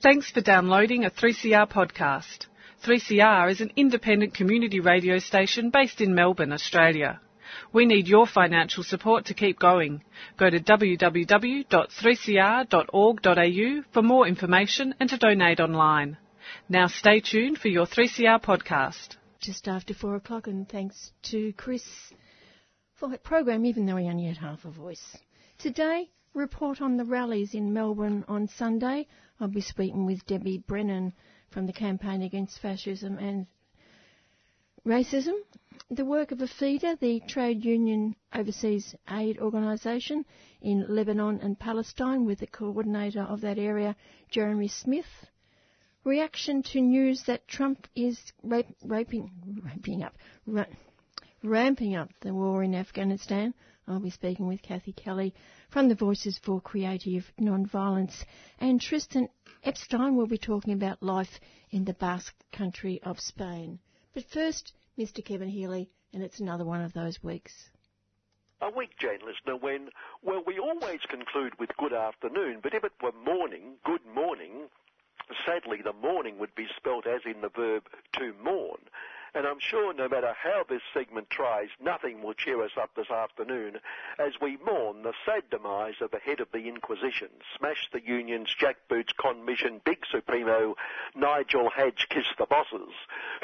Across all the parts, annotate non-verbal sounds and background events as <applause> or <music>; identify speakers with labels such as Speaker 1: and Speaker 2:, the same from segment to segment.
Speaker 1: Thanks for downloading a 3CR podcast. 3CR is an independent community radio station based in Melbourne, Australia. We need your financial support to keep going. Go to www.3cr.org.au for more information and to donate online. Now stay tuned for your 3CR podcast.
Speaker 2: Just after four o'clock, and thanks to Chris for that program, even though he only had half a voice. Today, report on the rallies in Melbourne on Sunday. I'll be speaking with Debbie Brennan from the Campaign Against Fascism and Racism. The work of APHEDA, the Trade Union Overseas Aid Organisation in Lebanon and Palestine, with the coordinator of that area, Jeremy Smith. Reaction to news that Trump is rape, raping, raping up, ra- ramping up the war in Afghanistan. I'll be speaking with Kathy Kelly from the Voices for Creative Nonviolence. And Tristan Epstein will be talking about life in the Basque country of Spain. But first, Mr. Kevin Healy, and it's another one of those weeks.
Speaker 3: A week, Jane listener, when, well, we always conclude with good afternoon, but if it were morning, good morning, sadly the morning would be spelt as in the verb to mourn. And I'm sure no matter how this segment tries, nothing will cheer us up this afternoon as we mourn the sad demise of the head of the Inquisition, smash the unions, jackboots, commission, big supremo, Nigel Hadgkiss the bosses,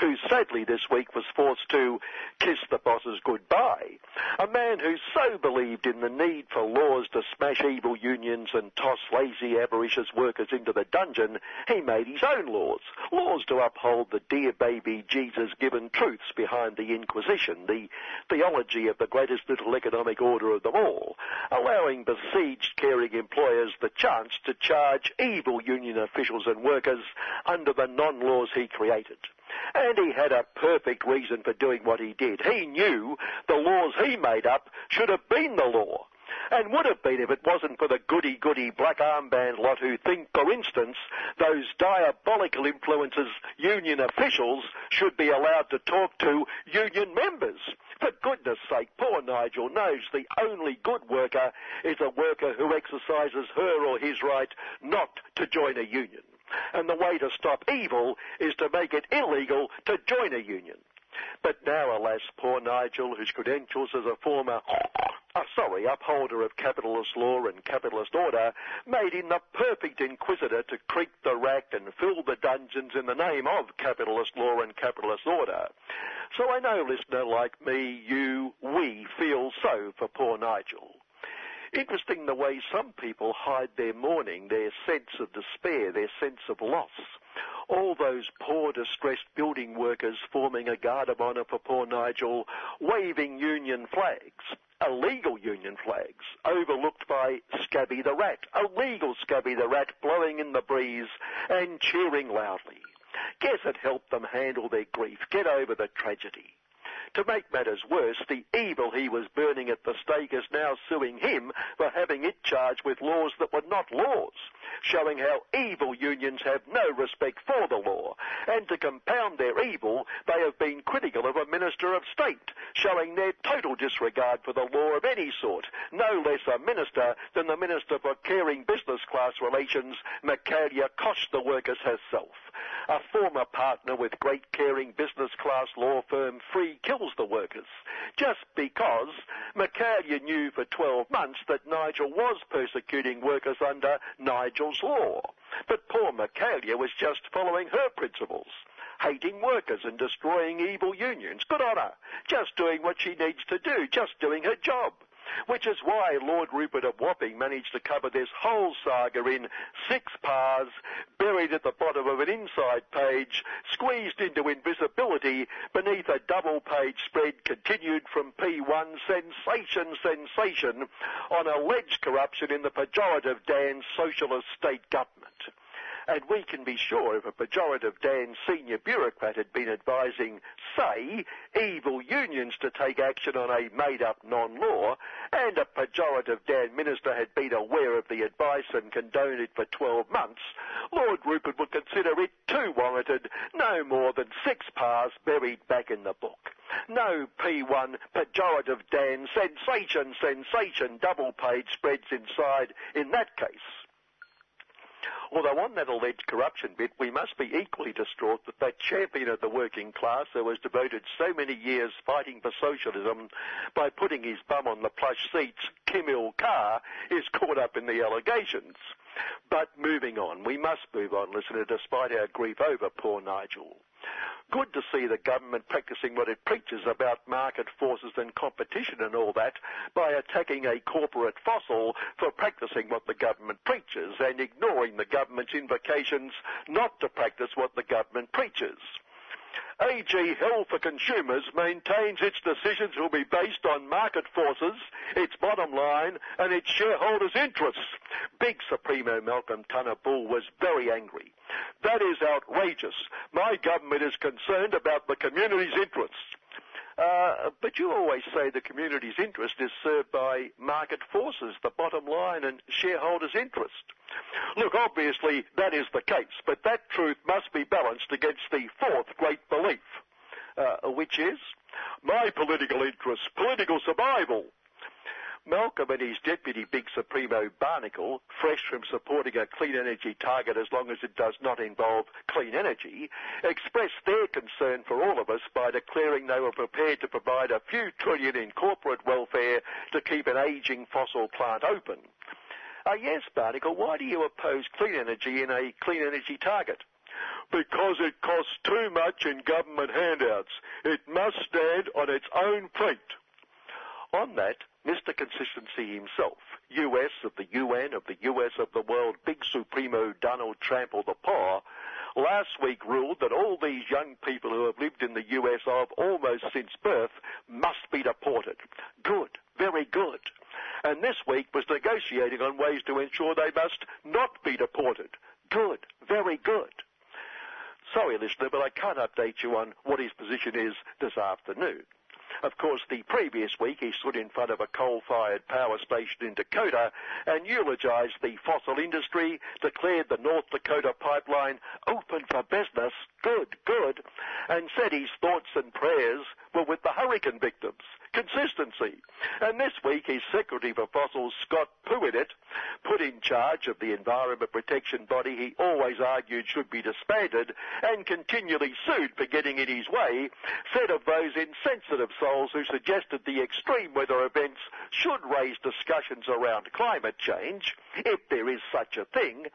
Speaker 3: who sadly this week was forced to kiss the bosses goodbye. A man who so believed in the need for laws to smash evil unions and toss lazy, avaricious workers into the dungeon, he made his own laws. Laws to uphold the dear baby Jesus given truths behind the Inquisition, the theology of the greatest little economic order of them all, allowing besieged caring employers the chance to charge evil union officials and workers under the non-laws he created. And he had a perfect reason for doing what he did. He knew the laws he made up should have been the law and would have been if it wasn't for the goody-goody black armband lot who think, for instance, those diabolical influences union officials should be allowed to talk to union members. For goodness sake, poor Nigel knows the only good worker is a worker who exercises her or his right not to join a union. And the way to stop evil is to make it illegal to join a union. But now, alas, poor Nigel, whose credentials as a former, uh, sorry, upholder of capitalist law and capitalist order, made him the perfect inquisitor to creep the rack and fill the dungeons in the name of capitalist law and capitalist order. So I know, listener, like me, you, we feel so for poor Nigel. Interesting the way some people hide their mourning, their sense of despair, their sense of loss all those poor, distressed building workers forming a guard of honour for poor Nigel, waving union flags, illegal union flags, overlooked by Scabby the Rat, illegal Scabby the Rat blowing in the breeze and cheering loudly. Guess it helped them handle their grief, get over the tragedy. To make matters worse, the evil he was burning at the stake is now suing him for having it charged with laws that were not laws, showing how evil unions have no respect for the law. And to compound their evil, they have been critical of a Minister of State, showing their total disregard for the law of any sort, no less a minister than the Minister for Caring Business Class Relations, Michaelia Koch the Workers herself a former partner with great caring business class law firm Free The Workers, just because Michaelia knew for 12 months that Nigel was persecuting workers under Nigel's law. But poor Michaelia was just following her principles hating workers and destroying evil unions. Good on her. Just doing what she needs to do, just doing her job which is why Lord Rupert of Wapping managed to cover this whole saga in six pars, buried at the bottom of an inside page, squeezed into invisibility beneath a double page spread continued from P1 sensation sensation on alleged corruption in the pejorative Dan socialist state government. And we can be sure if a pejorative Dan senior bureaucrat had been advising, say, evil unions to take action on a made-up non-law, and a pejorative Dan minister had been aware of the advice and condoned it for 12 months, Lord Rupert would consider it too warranted, no more than six pars buried back in the book. No P1 pejorative Dan sensation sensation double page spreads inside in that case. Although on that alleged corruption bit, we must be equally distraught that that champion of the working class who has devoted so many years fighting for socialism by putting his bum on the plush seats, Kim Il-kar, is caught up in the allegations. But moving on, we must move on, listener, despite our grief over poor Nigel. Good to see the government practicing what it preaches about market forces and competition and all that by attacking a corporate fossil for practicing what the government preaches and ignoring the government's invocations not to practice what the government preaches. AG Health for Consumers maintains its decisions will be based on market forces, its bottom line, and its shareholders' interests. Big Supremo Malcolm Turnbull was very angry. That is outrageous. My government is concerned about the community's interests. Uh, but you always say the community's interest is served by market forces, the bottom line, and shareholders' interest. Look, obviously that is the case, but that truth must be balanced against the fourth great belief, uh, which is my political interest, political survival. Malcolm and his deputy Big Supremo Barnacle, fresh from supporting a clean energy target as long as it does not involve clean energy, expressed their concern for all of us by declaring they were prepared to provide a few trillion in corporate welfare to keep an aging fossil plant open. Uh, yes, Barnacle, why do you oppose clean energy in a clean energy target? Because it costs too much in government handouts. It must stand on its own feet. On that, Mr. Consistency himself, US of the UN, of the US of the world, big supremo Donald Trump or the paw, last week ruled that all these young people who have lived in the US of almost since birth must be deported. Good, very good. And this week was negotiating on ways to ensure they must not be deported. Good, very good. Sorry, listener, but I can't update you on what his position is this afternoon. Of course, the previous week he stood in front of a coal-fired power station in Dakota and eulogized the fossil industry, declared the North Dakota pipeline open for business, good, good, and said his thoughts and prayers were with the hurricane victims consistency. And this week, his Secretary for Fossils, Scott Pruitt, put in charge of the Environment Protection Body he always argued should be disbanded and continually sued for getting in his way, said of those insensitive souls who suggested the extreme weather events should raise discussions around climate change, if there is such a thing,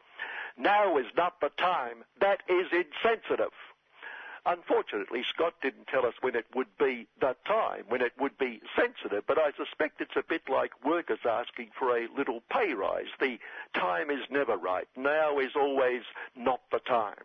Speaker 3: now is not the time. That is insensitive. Unfortunately, Scott didn't tell us when it would be that time, when it would be sensitive, but I suspect it's a bit like workers asking for a little pay rise. The time is never right. Now is always not the time.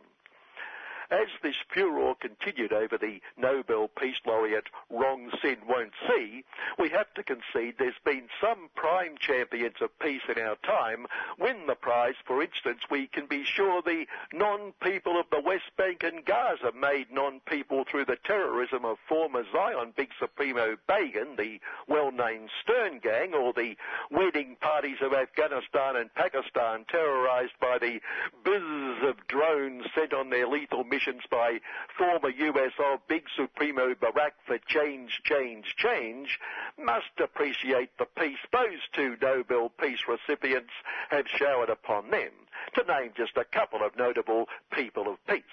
Speaker 3: As this furor continued over the Nobel Peace Laureate Wrong Sin Won't See, we have to concede there's been some prime champions of peace in our time win the prize. For instance, we can be sure the non-people of the West Bank and Gaza made non-people through the terrorism of former Zion Big Supremo Begin, the well-known Stern Gang, or the wedding parties of Afghanistan and Pakistan terrorized by the biz of drones sent on their lethal missions by former USO Big Supremo Barack for change, change, change, must appreciate the peace those two Nobel Peace recipients have showered upon them, to name just a couple of notable people of peace.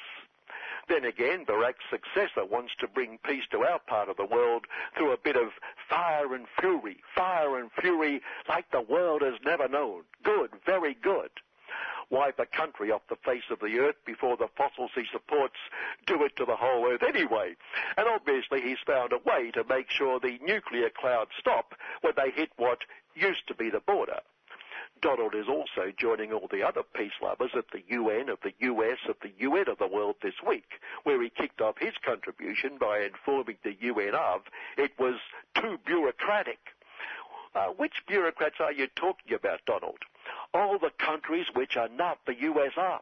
Speaker 3: Then again, Barack's successor wants to bring peace to our part of the world through a bit of fire and fury, fire and fury like the world has never known. Good, very good wipe a country off the face of the earth before the fossils he supports do it to the whole earth anyway. And obviously he's found a way to make sure the nuclear clouds stop when they hit what used to be the border. Donald is also joining all the other peace lovers at the UN of the US of the UN of the world this week, where he kicked off his contribution by informing the UN of it was too bureaucratic. Uh, which bureaucrats are you talking about, Donald? all the countries which are not the US of.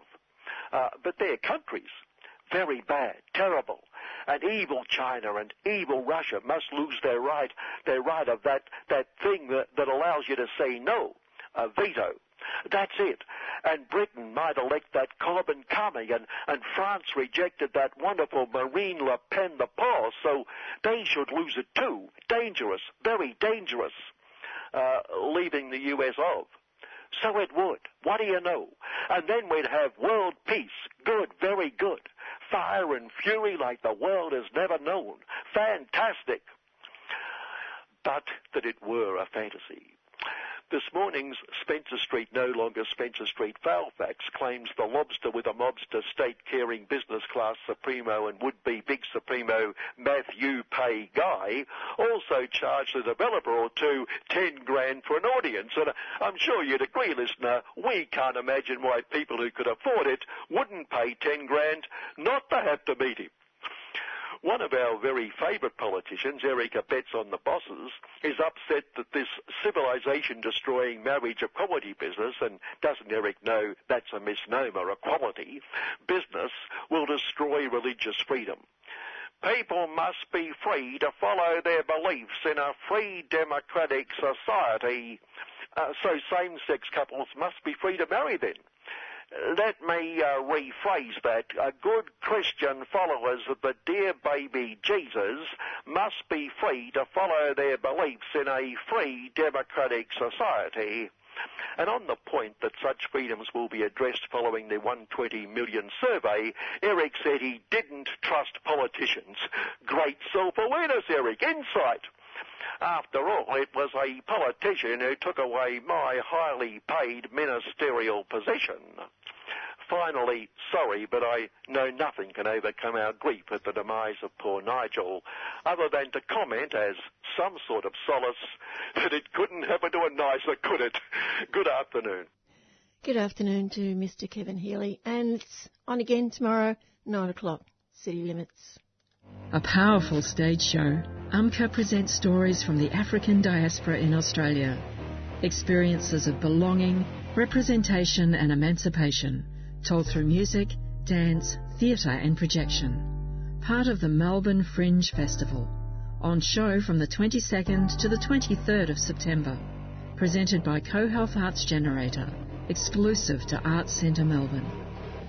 Speaker 3: Uh, but they're countries. Very bad, terrible. And evil China and evil Russia must lose their right, their right of that, that thing that, that allows you to say no, a veto. That's it. And Britain might elect that Corbyn coming, and, and France rejected that wonderful Marine Le Pen the pause, so they should lose it too. Dangerous, very dangerous, uh, leaving the US of. So it would. What do you know? And then we'd have world peace. Good, very good. Fire and fury like the world has never known. Fantastic. But that it were a fantasy. This morning's Spencer Street, no longer Spencer Street, Fairfax claims the lobster with a mobster state-caring business class supremo and would-be big supremo Matthew Pay Guy also charged the developer or two 10 grand for an audience. And I'm sure you'd agree, listener, we can't imagine why people who could afford it wouldn't pay 10 grand not to have to meet him. One of our very favourite politicians, Eric Abetz on the bosses, is upset that this civilization destroying marriage equality business, and doesn't Eric know that's a misnomer, equality, business will destroy religious freedom. People must be free to follow their beliefs in a free democratic society. Uh, so same-sex couples must be free to marry then let me uh, rephrase that. Uh, good Christian followers of the dear baby Jesus must be free to follow their beliefs in a free democratic society. And on the point that such freedoms will be addressed following the 120 million survey, Eric said he didn't trust politicians. Great self-awareness, Eric. Insight. After all, it was a politician who took away my highly paid ministerial position. Finally, sorry, but I know nothing can overcome our grief at the demise of poor Nigel, other than to comment as some sort of solace that it couldn't happen to a nicer, could it? Good afternoon.
Speaker 2: Good afternoon to Mr. Kevin Healy, and it's on again tomorrow, 9 o'clock, City Limits.
Speaker 4: A powerful stage show, UMCA presents stories from the African diaspora in Australia. Experiences of belonging, representation and emancipation told through music, dance, theatre and projection. Part of the Melbourne Fringe Festival. On show from the 22nd to the 23rd of September. Presented by CoHealth Arts Generator. Exclusive to Arts Centre Melbourne.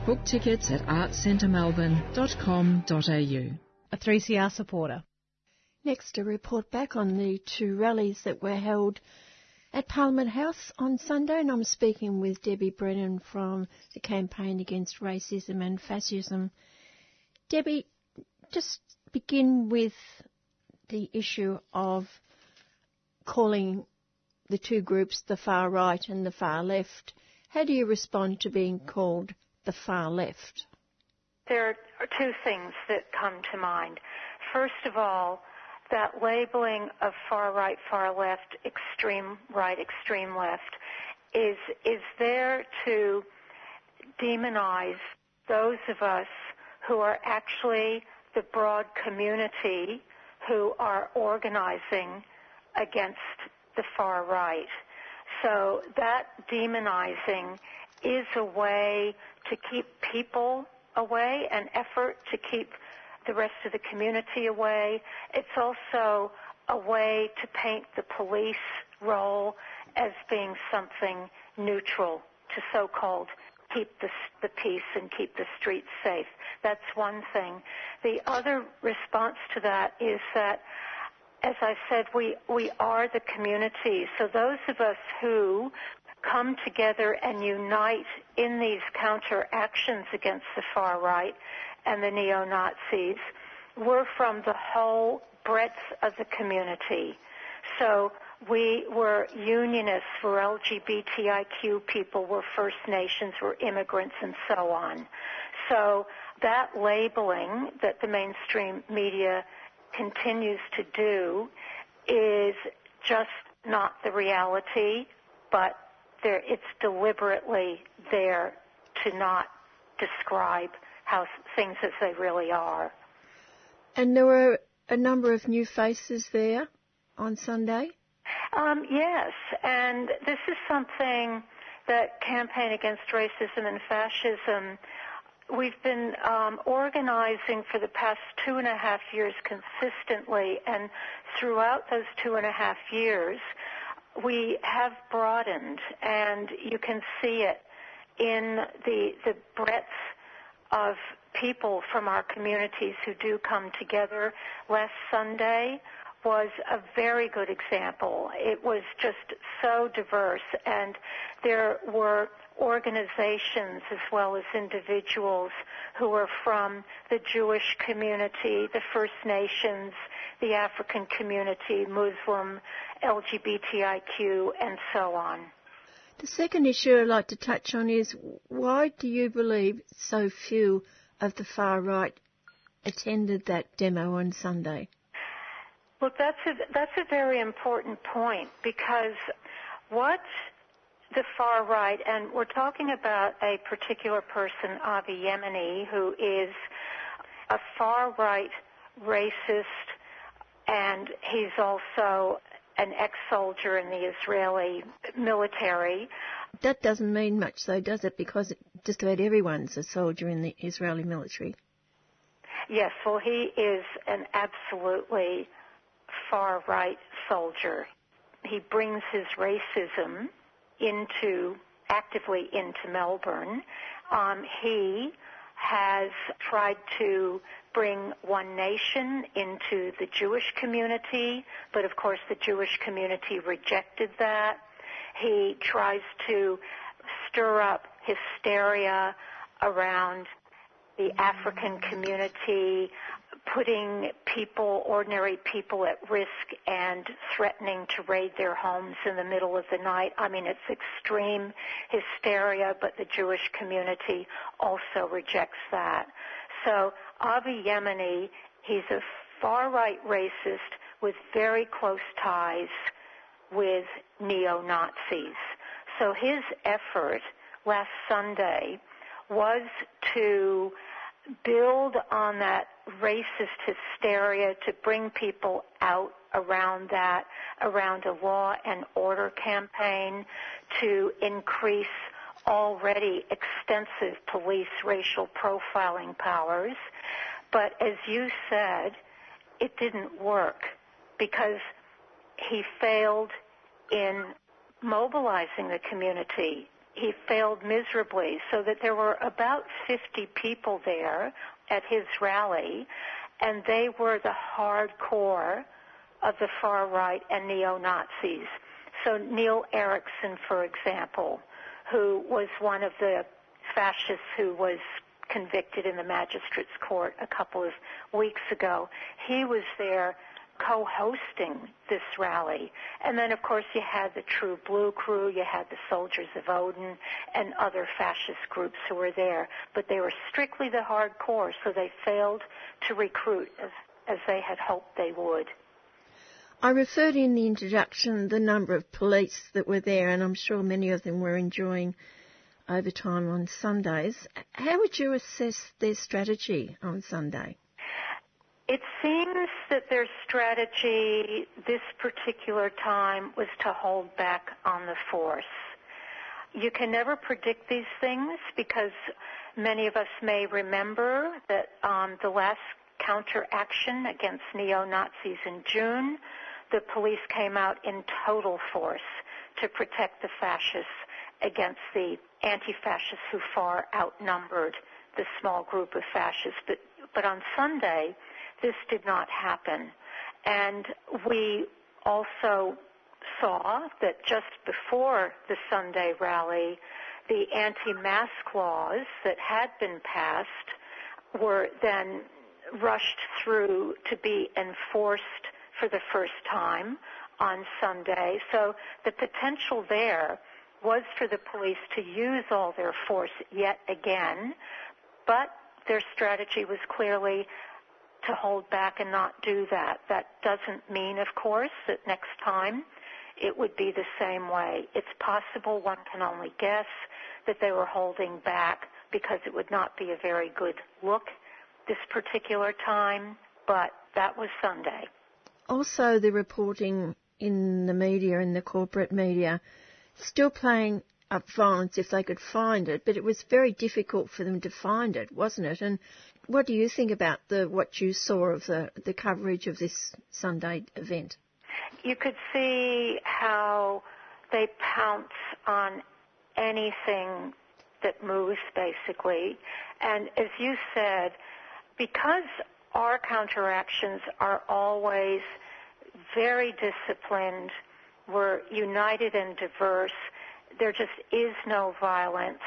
Speaker 4: Book tickets at artscentremelbourne.com.au.
Speaker 5: A 3CR supporter.
Speaker 2: Next, a report back on the two rallies that were held at Parliament House on Sunday, and I'm speaking with Debbie Brennan from the Campaign Against Racism and Fascism. Debbie, just begin with the issue of calling the two groups the far right and the far left. How do you respond to being called the far left?
Speaker 6: There are two things that come to mind. First of all, that labeling of far right, far left, extreme right, extreme left is is there to demonize those of us who are actually the broad community who are organizing against the far right. So that demonizing is a way to keep people away, an effort to keep the rest of the community away. It's also a way to paint the police role as being something neutral to so-called keep the, the peace and keep the streets safe. That's one thing. The other response to that is that, as I said, we, we are the community. So those of us who come together and unite in these counteractions against the far right and the neo-Nazis were from the whole breadth of the community. So we were unionists, we were LGBTIQ people, were First Nations, were immigrants, and so on. So that labeling that the mainstream media continues to do is just not the reality, but there, it's deliberately there to not describe how things as they really are.
Speaker 2: And there were a number of new faces there on Sunday?
Speaker 6: Um, yes, and this is something that Campaign Against Racism and Fascism we've been um, organizing for the past two and a half years consistently, and throughout those two and a half years, we have broadened, and you can see it in the the breadth of people from our communities who do come together. Last Sunday, was a very good example. It was just so diverse and there were organizations as well as individuals who were from the Jewish community, the First Nations, the African community, Muslim, LGBTIQ, and so on.
Speaker 2: The second issue I'd like to touch on is why do you believe so few of the far right attended that demo on Sunday?
Speaker 6: Look, that's a, that's a very important point because what the far right, and we're talking about a particular person, Avi Yemini, who is a far right racist, and he's also an ex-soldier in the Israeli military.
Speaker 2: That doesn't mean much, though, does it? Because just about everyone's a soldier in the Israeli military.
Speaker 6: Yes, well, he is an absolutely far right soldier. He brings his racism into actively into Melbourne. Um, he has tried to bring one nation into the Jewish community, but of course the Jewish community rejected that. He tries to stir up hysteria around the African community, putting people, ordinary people at risk and threatening to raid their homes in the middle of the night. I mean, it's extreme hysteria, but the Jewish community also rejects that. So Avi Yemini, he's a far-right racist with very close ties with neo-Nazis. So his effort last Sunday was to build on that racist hysteria to bring people out around that, around a law and order campaign to increase already extensive police racial profiling powers. But as you said, it didn't work because he failed in mobilizing the community he failed miserably so that there were about 50 people there at his rally and they were the hardcore of the far right and neo-Nazis. So Neil Erikson, for example, who was one of the fascists who was convicted in the magistrate's court a couple of weeks ago, he was there co-hosting this rally. And then, of course, you had the True Blue Crew, you had the Soldiers of Odin, and other fascist groups who were there. But they were strictly the hardcore, so they failed to recruit as, as they had hoped they would.
Speaker 2: I referred in the introduction the number of police that were there, and I'm sure many of them were enjoying overtime on Sundays. How would you assess their strategy on Sunday?
Speaker 6: It seems that their strategy this particular time was to hold back on the force. You can never predict these things because many of us may remember that um, the last counteraction against neo-Nazis in June, the police came out in total force to protect the fascists against the anti-fascists who far outnumbered the small group of fascists. But, but on Sunday, this did not happen. And we also saw that just before the Sunday rally, the anti-mask laws that had been passed were then rushed through to be enforced for the first time on Sunday. So the potential there was for the police to use all their force yet again, but their strategy was clearly to hold back and not do that. That doesn't mean, of course, that next time it would be the same way. It's possible, one can only guess, that they were holding back because it would not be a very good look this particular time, but that was Sunday.
Speaker 2: Also, the reporting in the media, in the corporate media, still playing up violence if they could find it, but it was very difficult for them to find it, wasn't it? And what do you think about the what you saw of the, the coverage of this Sunday event?
Speaker 6: You could see how they pounce on anything that moves, basically. And as you said, because our counteractions are always very disciplined. We're united and diverse. There just is no violence.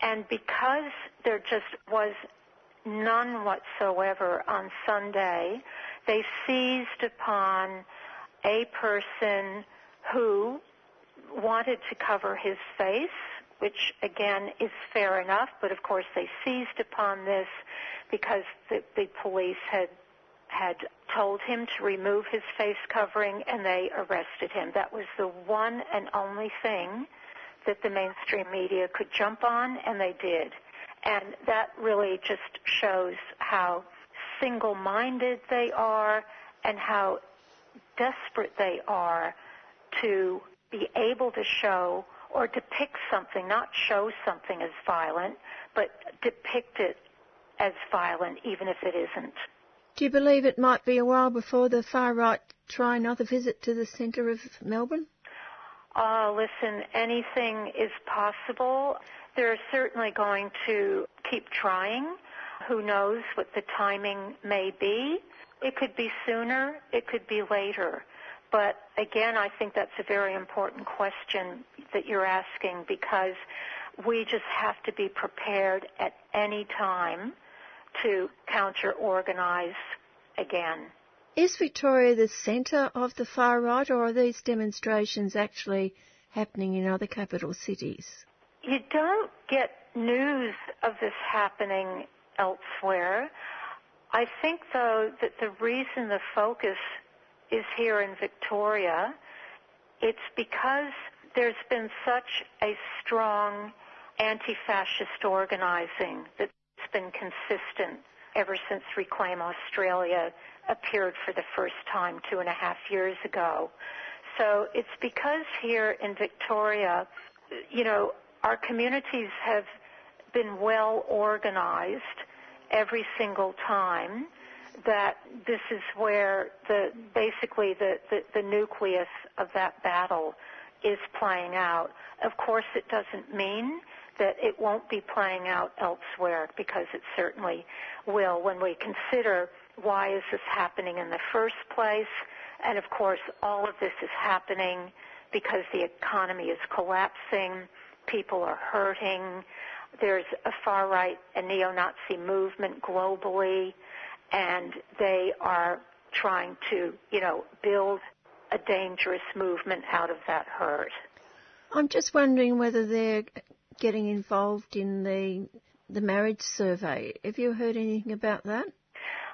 Speaker 6: And because there just was none whatsoever on Sunday, they seized upon a person who wanted to cover his face, which again is fair enough, but of course they seized upon this because the, the police had had told him to remove his face covering and they arrested him. That was the one and only thing that the mainstream media could jump on and they did. And that really just shows how single-minded they are and how desperate they are to be able to show or depict something, not show something as violent, but depict it as violent even if it isn't.
Speaker 2: Do you believe it might be a while before the far right try another visit to the centre of Melbourne?
Speaker 6: Oh, listen, anything is possible. They're certainly going to keep trying. Who knows what the timing may be? It could be sooner, it could be later. But again, I think that's a very important question that you're asking because we just have to be prepared at any time to counter organize again.
Speaker 2: Is Victoria the centre of the far right, or are these demonstrations actually happening in other capital cities?
Speaker 6: You don't get news of this happening elsewhere. I think, though, that the reason the focus is here in Victoria, it's because there's been such a strong anti-fascist organizing that's been consistent ever since Reclaim Australia appeared for the first time two and a half years ago. So it's because here in Victoria, you know, our communities have been well organized every single time that this is where the basically the, the, the nucleus of that battle is playing out. Of course, it doesn't mean that it won't be playing out elsewhere because it certainly will when we consider why is this happening in the first place. And of course, all of this is happening because the economy is collapsing, people are hurting, there's a far right and neo-Nazi movement globally, and they are trying to, you know, build a dangerous movement out of that hurt.
Speaker 2: I'm just wondering whether they're getting involved in the the marriage survey. Have you heard anything about that?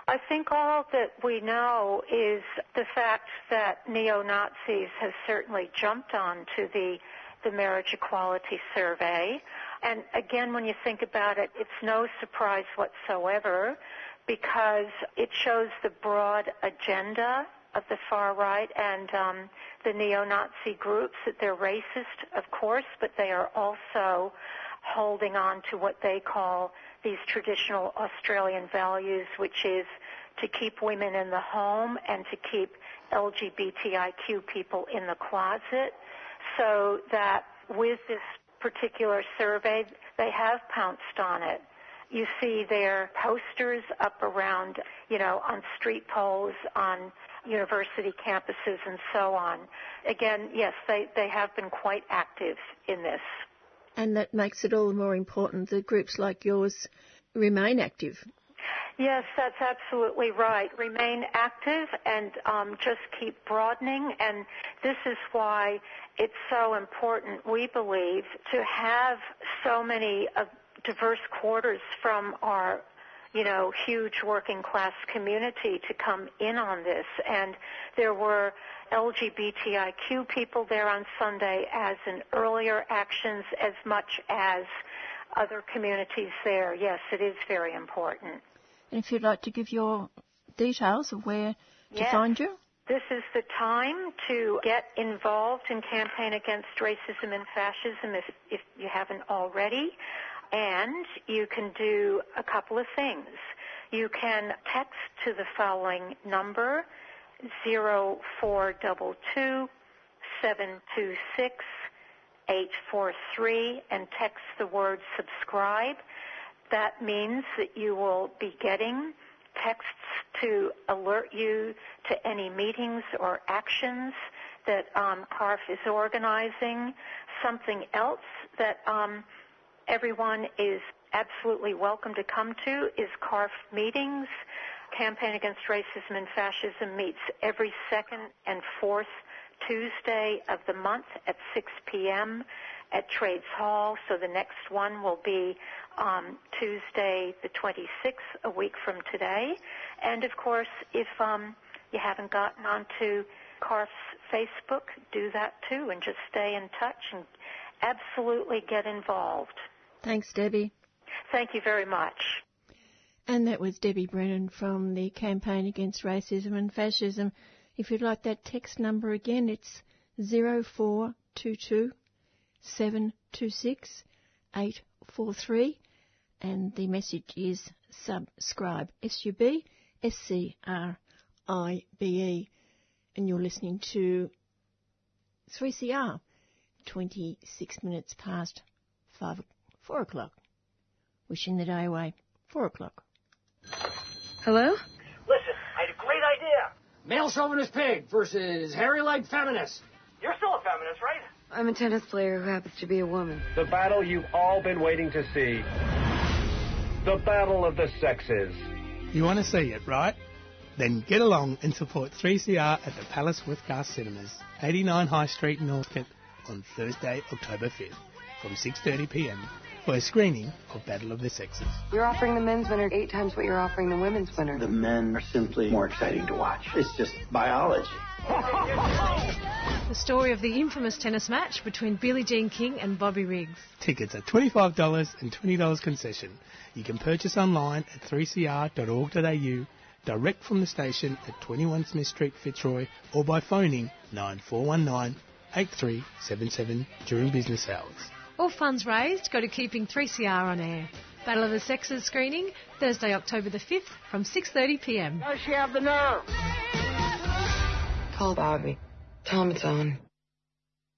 Speaker 6: I think all that we know is the fact that neo-Nazis have certainly jumped on to the, the marriage equality survey. And again, when you think about it, it's no surprise whatsoever because it shows the broad agenda of the far right and um, the neo-Nazi groups that they're racist, of course, but they are also holding on to what they call these traditional Australian values, which is to keep women in the home and to keep LGBTIQ people in the closet. So that with this particular survey, they have pounced on it. You see their posters up around, you know, on street poles, on university campuses and so on. Again, yes, they, they have been quite active in this.
Speaker 2: And that makes it all the more important that groups like yours remain active.
Speaker 6: Yes, that's absolutely right. Remain active and um, just keep broadening. And this is why it's so important, we believe, to have so many uh, diverse quarters from our you know, huge working class community to come in on this. And there were LGBTIQ people there on Sunday as in earlier actions as much as other communities there. Yes, it is very important.
Speaker 2: And if you'd like to give your details of where to
Speaker 6: yes.
Speaker 2: find you?
Speaker 6: This is the time to get involved in campaign against racism and fascism if, if you haven't already. And you can do a couple of things. You can text to the following number, 0422 726 843 and text the word subscribe. That means that you will be getting texts to alert you to any meetings or actions that um, CARF is organizing. Something else that um, everyone is absolutely welcome to come to is CARF meetings. Campaign Against Racism and Fascism meets every second and fourth Tuesday of the month at 6 p.m. at Trades Hall. So the next one will be um, Tuesday the 26th, a week from today. And of course, if um, you haven't gotten onto CARF's Facebook, do that too and just stay in touch and absolutely get involved.
Speaker 2: Thanks, Debbie.
Speaker 6: Thank you very much.
Speaker 2: And that was Debbie Brennan from the Campaign Against Racism and Fascism. If you'd like that text number again, it's 0422 726 843 and the message is subscribe. S-U-B S-C-R-I-B-E and you're listening to 3CR 26 minutes past 5, 4 o'clock. Wishing the day away. 4 o'clock.
Speaker 7: Hello?
Speaker 8: Listen, I had a great idea.
Speaker 9: Male chauvinist pig versus hairy leg feminist.
Speaker 8: You're still a feminist, right?
Speaker 7: I'm a tennis player who happens to be a woman.
Speaker 10: The battle you've all been waiting to see. The battle of the sexes.
Speaker 11: You want to see it, right? Then get along and support 3CR at the Palace Westgarth Cinemas, 89 High Street, Northcote, on Thursday, October 5th, from 6.30pm for a screening of Battle of the Sexes.
Speaker 7: You're offering the men's winner eight times what you're offering the women's winner.
Speaker 12: The men are simply more exciting to watch. It's just biology. <laughs>
Speaker 5: the story of the infamous tennis match between Billie Jean King and Bobby Riggs.
Speaker 11: Tickets are $25 and $20 concession. You can purchase online at 3cr.org.au, direct from the station at 21 Smith Street, Fitzroy, or by phoning 9419 8377 during business hours.
Speaker 5: All funds raised go to keeping 3CR on air. Battle of the Sexes screening Thursday, October the 5th from 6.30pm.
Speaker 8: Does she have the nerve?
Speaker 7: Call Bobby. Tell him it's on.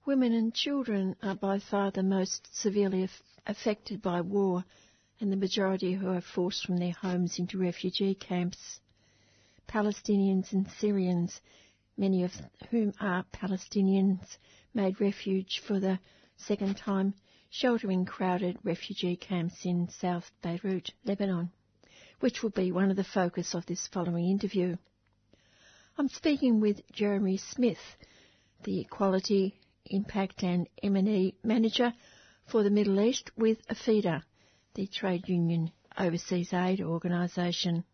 Speaker 2: Women and children are by far the most severely af- affected by war and the majority who are forced from their homes into refugee camps. Palestinians and Syrians, many of whom are Palestinians, made refuge for the second time sheltering crowded refugee camps in South Beirut, Lebanon, which will be one of the focus of this following interview. I'm speaking with Jeremy Smith, the Equality, Impact and M&E Manager for the Middle East with APHEDA, the Trade Union Overseas Aid Organisation.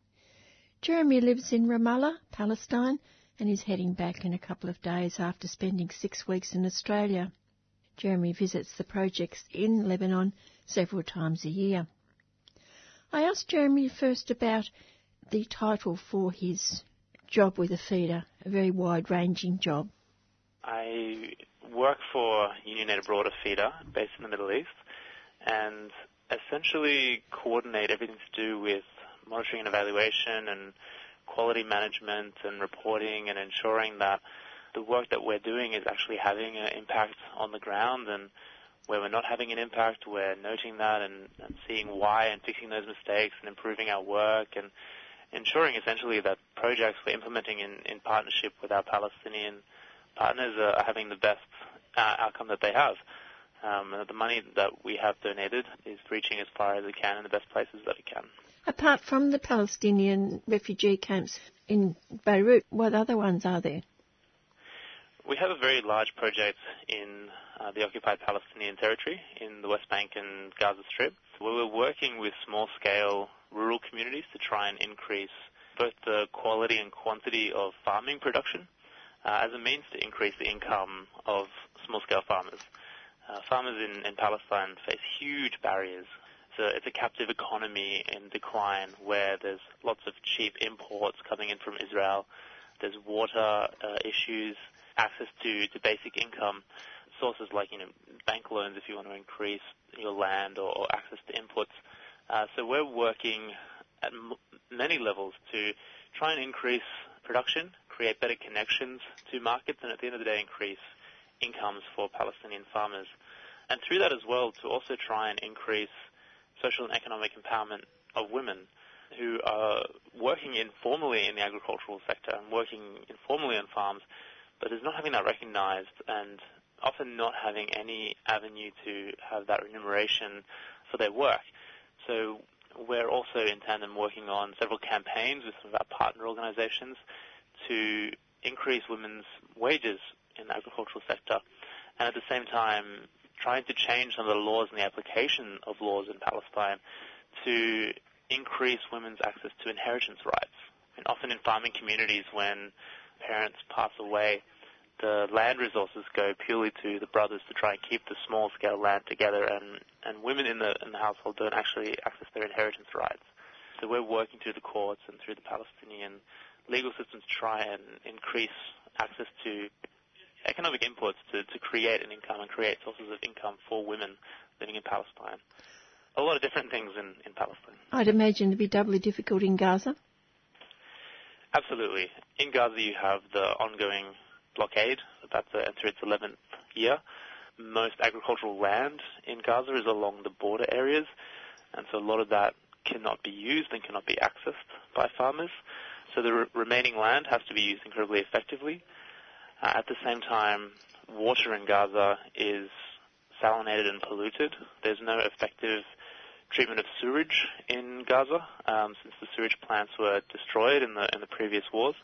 Speaker 2: Jeremy lives in Ramallah, Palestine, and is heading back in a couple of days after spending six weeks in Australia. Jeremy visits the projects in Lebanon several times a year. I asked Jeremy first about the title for his job with APHEDA, a very wide-ranging job.
Speaker 13: I work for Union Aid Abroad APHEDA based in the Middle East, and essentially coordinate everything to do with monitoring and evaluation and quality management and reporting and ensuring that the work that we're doing is actually having an impact on the ground and where we're not having an impact, we're noting that and, and seeing why and fixing those mistakes and improving our work and ensuring essentially that projects we're implementing in, in partnership with our Palestinian partners are having the best uh, outcome that they have. Um, and the money that we have donated is reaching as far as it can in the best places that it can.
Speaker 2: Apart from the Palestinian refugee camps in Beirut, what other ones are there?
Speaker 13: We have a very large project in uh, the occupied Palestinian territory in the West Bank and Gaza Strip. We were working with small-scale rural communities to try and increase both the quality and quantity of farming production uh, as a means to increase the income of small-scale farmers. Uh, farmers in, in, Palestine face huge barriers. So it's a captive economy in decline where there's lots of cheap imports coming in from Israel. There's water uh, issues access to, to basic income sources like you know bank loans if you want to increase your land or, or access to inputs. Uh, so we're working at m- many levels to try and increase production, create better connections to markets, and at the end of the day increase incomes for Palestinian farmers. And through that as well to also try and increase social and economic empowerment of women. who are working informally in the agricultural sector and working informally on farms, but is not having that recognized and often not having any avenue to have that remuneration for their work. So we're also in tandem working on several campaigns with some of our partner organizations to increase women's wages in the agricultural sector and at the same time trying to change some of the laws and the application of laws in Palestine to increase women's access to inheritance rights. And often in farming communities when parents pass away, the land resources go purely to the brothers to try and keep the small scale land together and, and women in the, in the household don't actually access their inheritance rights. So we're working through the courts and through the Palestinian legal systems to try and increase access to economic inputs to, to create an income and create sources of income for women living in Palestine. A lot of different things in, in Palestine.
Speaker 2: I'd imagine it'd be doubly difficult in Gaza.
Speaker 13: Absolutely. In Gaza you have the ongoing blockade That's to enter its 11th year. Most agricultural land in Gaza is along the border areas, and so a lot of that cannot be used and cannot be accessed by farmers. So the re- remaining land has to be used incredibly effectively. Uh, at the same time, water in Gaza is salinated and polluted. There's no effective treatment of sewage in Gaza um, since the sewage plants were destroyed in the in the previous wars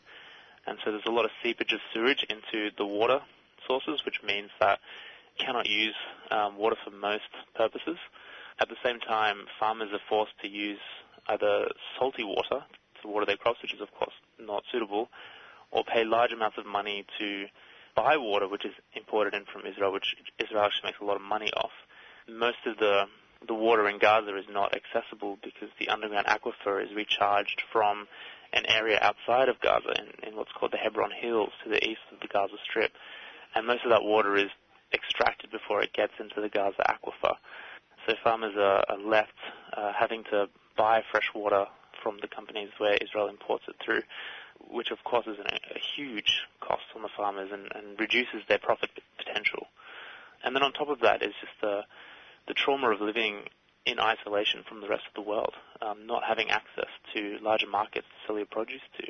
Speaker 13: and so there's a lot of seepage of sewage into the water sources, which means that you cannot use um, water for most purposes. At the same time, farmers are forced to use either salty water to water their crops, which is of course not suitable, or pay large amounts of money to buy water, which is imported in from Israel, which Israel actually makes a lot of money off. Most of the the water in Gaza is not accessible because the underground aquifer is recharged from an area outside of Gaza in, in what's called the Hebron Hills to the east of the Gaza Strip. And most of that water is extracted before it gets into the Gaza aquifer. So farmers are, are left uh, having to buy fresh water from the companies where Israel imports it through, which of course is an, a huge cost on the farmers and, and reduces their profit potential. And then on top of that is just the, the trauma of living in isolation from the rest of the world, um, not having access to larger markets to sell your produce to,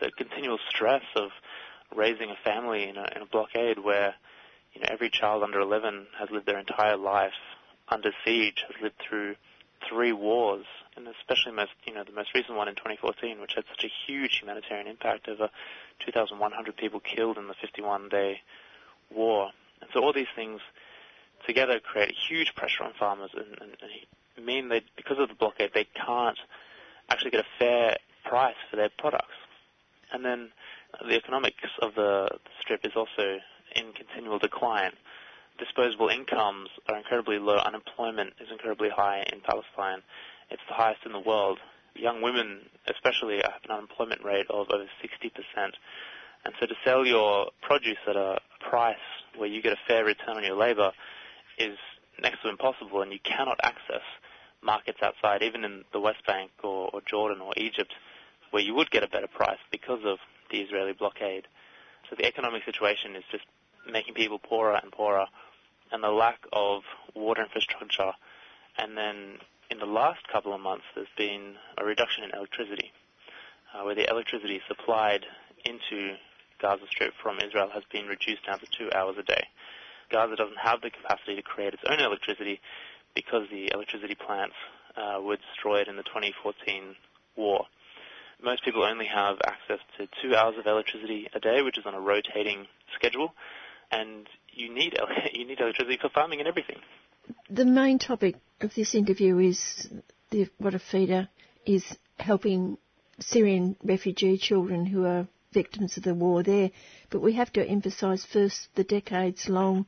Speaker 13: the continual stress of raising a family in a, in a blockade where you know every child under 11 has lived their entire life under siege, has lived through three wars, and especially most you know the most recent one in 2014, which had such a huge humanitarian impact, over 2,100 people killed in the 51-day war, and so all these things together create huge pressure on farmers and, and, and mean that because of the blockade they can't actually get a fair price for their products. And then the economics of the, the strip is also in continual decline. Disposable incomes are incredibly low. Unemployment is incredibly high in Palestine. It's the highest in the world. Young women, especially, have an unemployment rate of over 60%. And so to sell your produce at a price where you get a fair return on your labor is next to impossible, and you cannot access markets outside, even in the West Bank or, or Jordan or Egypt, where you would get a better price because of the Israeli blockade. So the economic situation is just making people poorer and poorer, and the lack of water infrastructure. And then in the last couple of months, there's been a reduction in electricity, uh, where the electricity supplied into Gaza Strip from Israel has been reduced down to two hours a day. Gaza doesn't have the capacity to create its own electricity because the electricity plants uh, were destroyed in the 2014 war. Most people only have access to two hours of electricity a day, which is on a rotating schedule, and you need <laughs> you need electricity for farming and everything.
Speaker 2: The main topic of this interview is the, what APHEDA is helping Syrian refugee children who are victims of the war there. But we have to emphasise first the decades long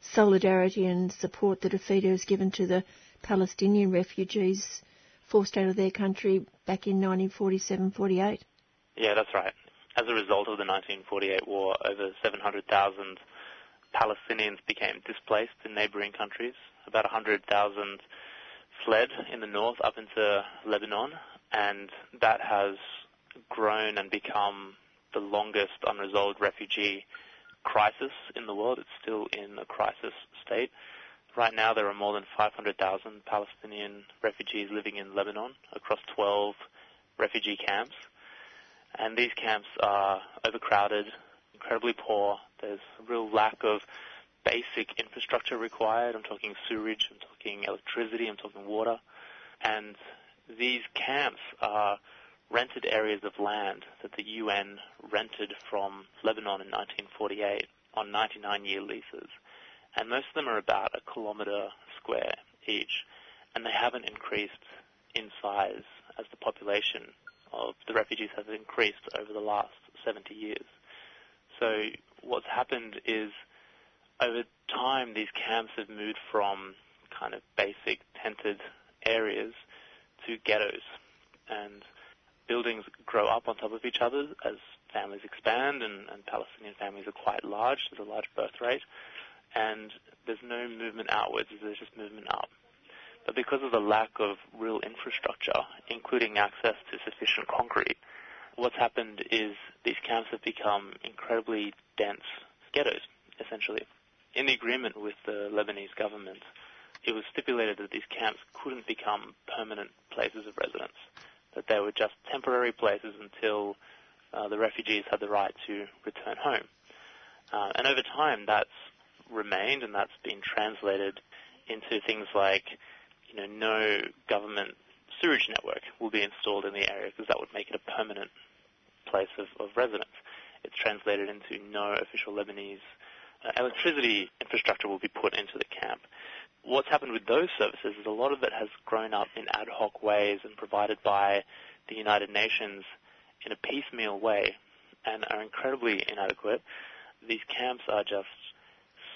Speaker 2: solidarity and support that APHEDA has given to the Palestinian refugees forced out of their country back in 1947-48.
Speaker 13: Yeah, that's right. As a result of the 1948 war, over 700,000 Palestinians became displaced in neighboring countries. About 100,000 fled in the north up into Lebanon, and that has grown and become the longest unresolved refugee crisis in the world. It's still in a crisis state. Right now, there are more than 500,000 Palestinian refugees living in Lebanon across 12 refugee camps. And these camps are overcrowded, incredibly poor. There's a real lack of basic infrastructure required. I'm talking sewerage, I'm talking electricity, I'm talking water. And these camps are rented areas of land that the UN rented from Lebanon in 1948 on 99 year leases. And most of them are about a kilometre square each. And they haven't increased in size as the population of the refugees has increased over the last 70 years. So what's happened is over time these camps have moved from kind of basic tented areas to ghettos and buildings grow up on top of each other as families expand and, and Palestinian families are quite large. There's a large birth rate and there's no movement outwards, there's just movement up. But because of the lack of real infrastructure, including access to sufficient concrete, what's happened is these camps have become incredibly dense ghettos, essentially. In the agreement with the Lebanese government, it was stipulated that these camps couldn't become permanent places of residence, that they were just temporary places until uh, the refugees had the right to return home. Uh, and over time, that's remained and that's been translated into things like, you know, no government sewage network will be installed in the area because that would make it a permanent place of, of residence. It's translated into no official Lebanese uh, electricity infrastructure will be put into the camp. What's happened with those services is a lot of it has grown up in ad hoc ways and provided by the United Nations in a piecemeal way and are incredibly inadequate. These camps are just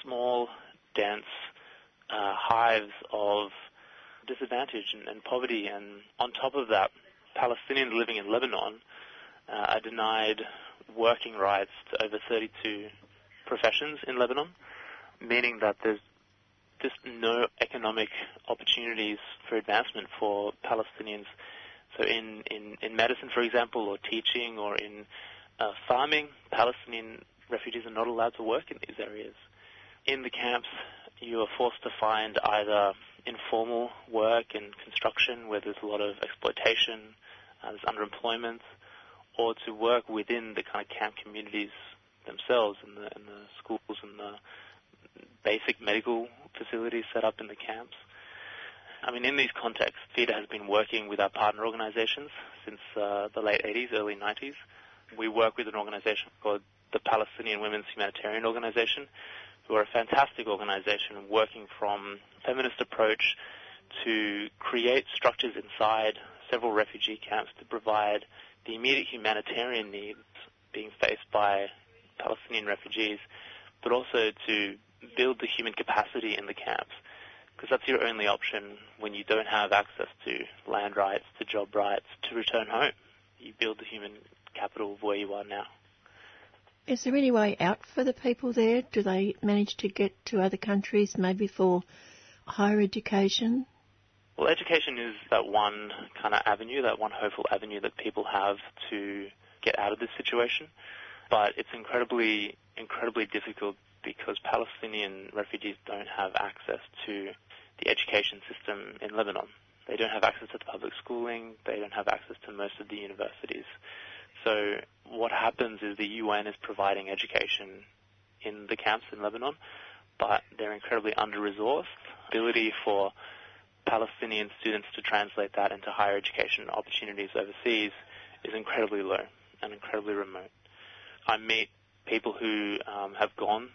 Speaker 13: small, dense uh, hives of disadvantage and, and, poverty. And on top of that, Palestinians living in Lebanon uh, are denied working rights to over 32 professions in Lebanon, meaning that there's just no economic opportunities for advancement for Palestinians. So in, in, in medicine, for example, or teaching, or in uh, farming, Palestinian refugees are not allowed to work in these areas in the camps, you are forced to find either informal work in construction where there's a lot of exploitation, uh, there's underemployment, or to work within the kind of camp communities themselves in the, the schools and the basic medical facilities set up in the camps. I mean, in these contexts, APHEDA has been working with our partner organizations since uh, the late 80s, early 90s. We work with an organization called the Palestinian Women's Humanitarian Organization, who are a fantastic organization working from a feminist approach to create structures inside several refugee camps to provide the immediate humanitarian needs being faced by Palestinian refugees, but also to build the human capacity in the camps. Because that's your only option when you don't have access to land rights, to job rights, to return home. You build the human capital of where you are now.
Speaker 2: Is there any way out for the people there? Do they manage to get to other countries, maybe for higher education?
Speaker 13: Well, education is that one kind of avenue, that one hopeful avenue that people have to get out of this situation. But it's incredibly, incredibly difficult because Palestinian refugees don't have access to the education system in Lebanon. They don't have access to the public schooling. They don't have access to most of the universities. So what happens is the UN is providing education in the camps in Lebanon, but they're incredibly under-resourced. The ability for Palestinian students to translate that into higher education opportunities overseas is incredibly low and incredibly remote. I meet people who um, have gone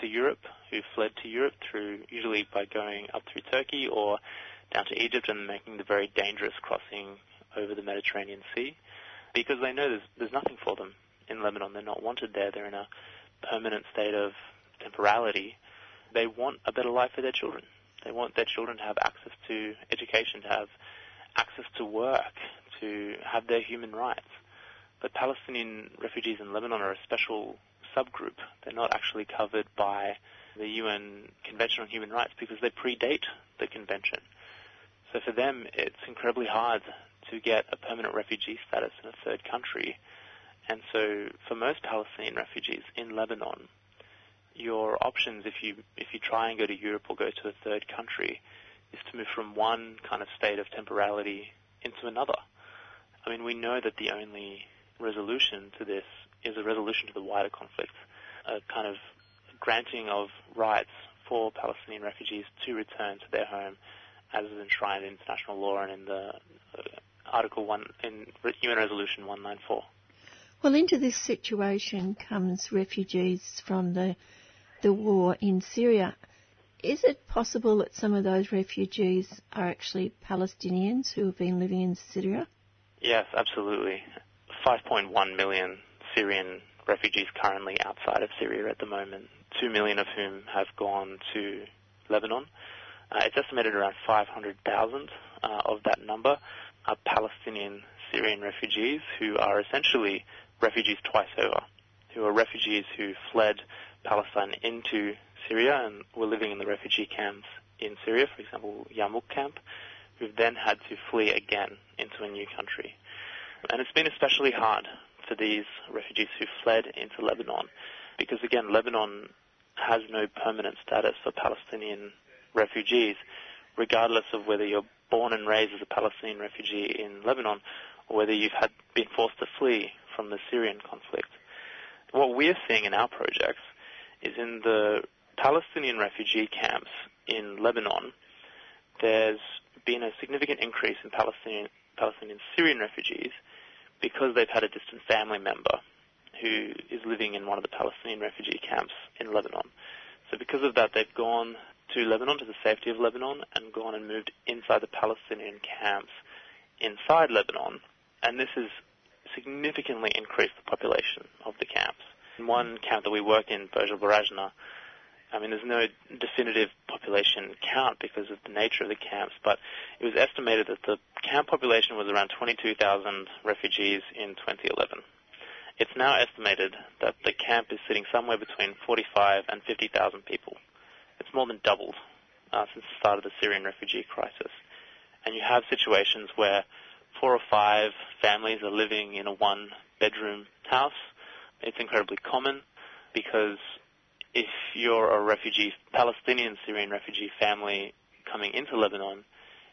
Speaker 13: to Europe, who fled to Europe through usually by going up through Turkey or down to Egypt and making the very dangerous crossing over the Mediterranean Sea because they know there's, there's nothing for them in Lebanon. They're not wanted there. They're in a permanent state of temporality. They want a better life for their children. They want their children to have access to education, to have access to work, to have their human rights. But Palestinian refugees in Lebanon are a special subgroup. They're not actually covered by the UN Convention on Human Rights because they predate the convention. So for them, it's incredibly hard to get a permanent refugee status in a third country. And so for most Palestinian refugees in Lebanon, your options if you if you try and go to Europe or go to a third country is to move from one kind of state of temporality into another. I mean, we know that the only resolution to this is a resolution to the wider conflict, a kind of granting of rights for Palestinian refugees to return to their home as is enshrined in international law and in the uh, Article 1 in UN Resolution 194.
Speaker 2: Well, into this situation comes refugees from the the war in Syria. Is it possible that some of those refugees are actually Palestinians who have been living in Syria?
Speaker 13: Yes, absolutely. 5.1 million Syrian refugees currently outside of Syria at the moment, 2 million of whom have gone to Lebanon. Uh, it's estimated around 500,000 uh, of that number are Palestinian Syrian refugees who are essentially refugees twice over, who are refugees who fled Palestine into Syria and were living in the refugee camps in Syria, for example, Yarmouk camp, who've then had to flee again into a new country. And it's been especially hard for these refugees who fled into Lebanon because, again, Lebanon has no permanent status for Palestinian refugees, regardless of whether you're born and raised as a Palestinian refugee in Lebanon or whether you've had been forced to flee from the Syrian conflict. What we're seeing in our projects is in the Palestinian refugee camps in Lebanon, there's been a significant increase in Palestinian, Palestinian Syrian refugees because they've had a distant family member who is living in one of the Palestinian refugee camps in Lebanon. So because of that, they've gone to Lebanon, to the safety of Lebanon, and gone and moved inside the Palestinian camps inside Lebanon. And this has significantly increased the population of the camps. In one camp that we work in, Burj Barajna, I mean, there's no definitive population count because of the nature of the camps, but it was estimated that the camp population was around 22,000 refugees in 2011. It's now estimated that the camp is sitting somewhere between 45 and 50,000 people. It's more than doubled uh, since the start of the Syrian refugee crisis. And you have situations where four or five families are living in a one bedroom house. It's incredibly common because if you're a refugee, Palestinian Syrian refugee family coming into Lebanon,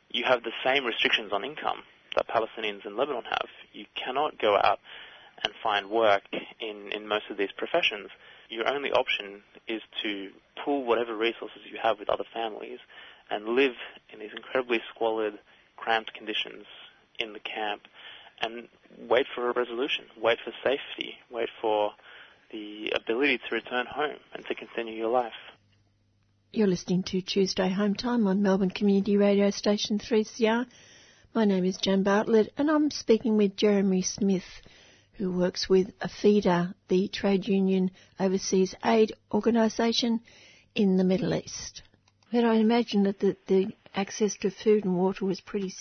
Speaker 13: you have the same restrictions on income that Palestinians in Lebanon have. You cannot go out and find work in, in most of these professions. Your only option is to pool whatever resources you have with other families and live in these incredibly squalid, cramped conditions in the camp and wait for a resolution, wait for safety, wait for the ability to return home and to continue your life.
Speaker 2: You're listening to Tuesday Home Time on Melbourne Community Radio Station 3CR. My name is Jan Bartlett and I'm speaking with Jeremy Smith, who works with APHEDA, the trade union overseas aid organisation in the Middle East. But I imagine that the, the access to food and water was pretty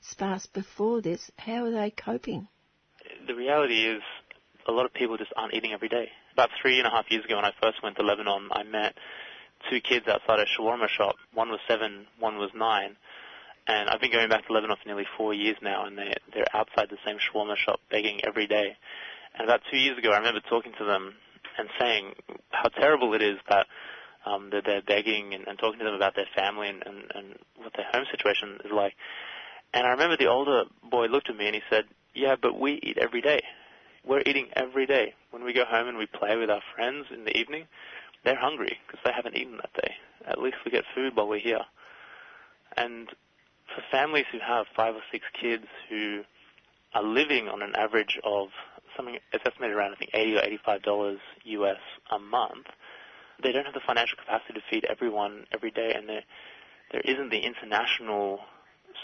Speaker 2: sparse before this. How are they coping?
Speaker 13: The reality is a lot of people just aren't eating every day. About three and a half years ago when I first went to Lebanon, I met two kids outside a shawarma shop. One was seven, one was nine. And I've been going back to Lebanon for nearly four years now, and they're, they're outside the same shawarma shop begging every day. And about two years ago, I remember talking to them and saying how terrible it is that um, that they're begging and, and talking to them about their family and, and, and what their home situation is like. And I remember the older boy looked at me and he said, "Yeah, but we eat every day. We're eating every day. When we go home and we play with our friends in the evening, they're hungry because they haven't eaten that day. At least we get food while we're here." And for families who have five or six kids who are living on an average of something it's estimated around I think eighty or eighty five dollars US a month, they don't have the financial capacity to feed everyone every day, and there there isn't the international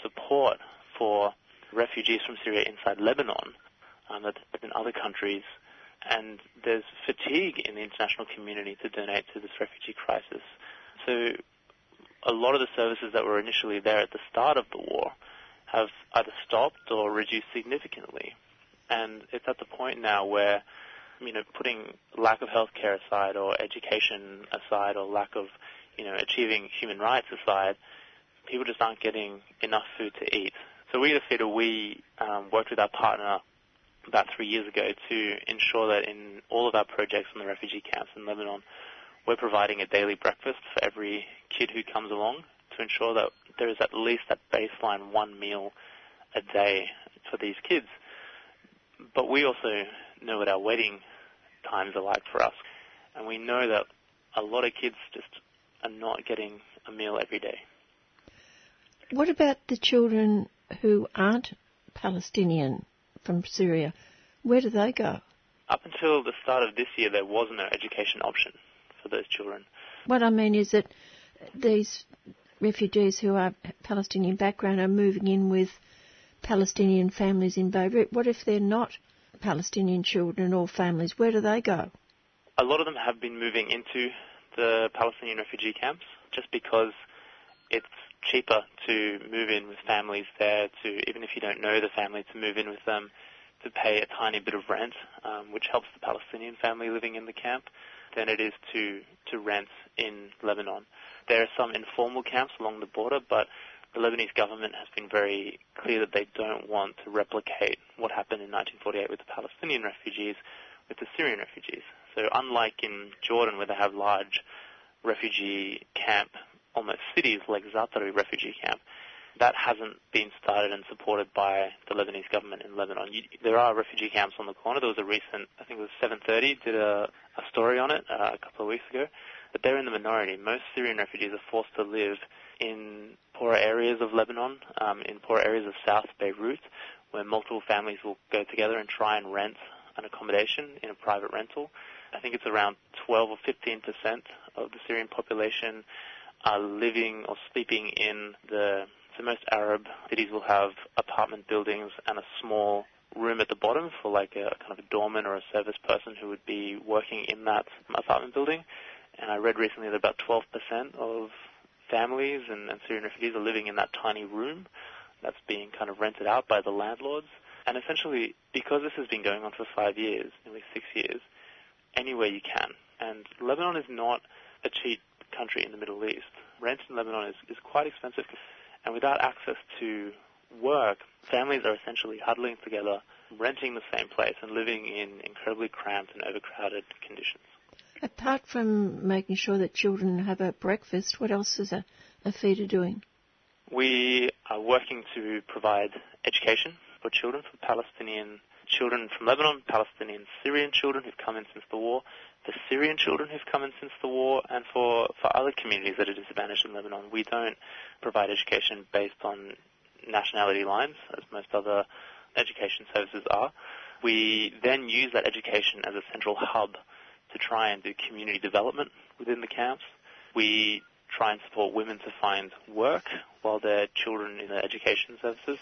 Speaker 13: support for refugees from Syria inside Lebanon um, that in other countries, and there's fatigue in the international community to donate to this refugee crisis. So a lot of the services that were initially there at the start of the war have either stopped or reduced significantly. And it's at the point now where, you know, putting lack of healthcare aside or education aside or lack of, you know, achieving human rights aside, people just aren't getting enough food to eat. So we at APHEDA, we um, worked with our partner about three years ago to ensure that in all of our projects in the refugee camps in Lebanon, we're providing a daily breakfast for every kid who comes along to ensure that there is at least that baseline one meal a day for these kids. But we also know what our waiting times are like for us. And we know that a lot of kids just are not getting a meal every day.
Speaker 2: What about the children who aren't Palestinian from Syria? Where do they go?
Speaker 13: Up until the start of this year, there was no education option for those children.
Speaker 2: What I mean is that these refugees who are Palestinian background are moving in with Palestinian families in Beirut. What if they're not Palestinian children or families? Where do they go?
Speaker 13: A lot of them have been moving into the Palestinian refugee camps just because it's cheaper to move in with families there to, even if you don't know the family, to move in with them to pay a tiny bit of rent, um, which helps the Palestinian family living in the camp, than it is to, to rent in Lebanon. There are some informal camps along the border, but the Lebanese government has been very clear that they don't want to replicate what happened in 1948 with the Palestinian refugees with the Syrian refugees. So unlike in Jordan where they have large refugee camp, almost cities like Zaatari refugee camp, that hasn't been started and supported by the Lebanese government in Lebanon. You, there are refugee camps on the corner. There was a recent, I think it was 730, did a, a story on it uh, a couple of weeks ago. But they're in the minority. Most Syrian refugees are forced to live in poorer areas of Lebanon, um, in poorer areas of South Beirut, where multiple families will go together and try and rent an accommodation in a private rental. I think it's around 12 or 15 percent of the Syrian population are living or sleeping in the so most Arab cities will have apartment buildings and a small room at the bottom for like a kind of a doorman or a service person who would be working in that apartment building. And I read recently that about 12% of families and, and Syrian refugees are living in that tiny room that's being kind of rented out by the landlords. And essentially, because this has been going on for five years, nearly six years, anywhere you can. And Lebanon is not a cheap country in the Middle East. Rent in Lebanon is, is quite expensive. And without access to work, families are essentially huddling together, renting the same place, and living in incredibly cramped and overcrowded conditions.
Speaker 2: Apart from making sure that children have a breakfast, what else is a, APHEDA doing?
Speaker 13: We are working to provide education for children, for Palestinian children from Lebanon, Palestinian Syrian children who've come in since the war, for Syrian children who've come in since the war, and for, for other communities that are disadvantaged in Lebanon. We don't provide education based on nationality lines, as most other education services are. We then use that education as a central hub to try and do community development within the camps. We try and support women to find work while their children in the education services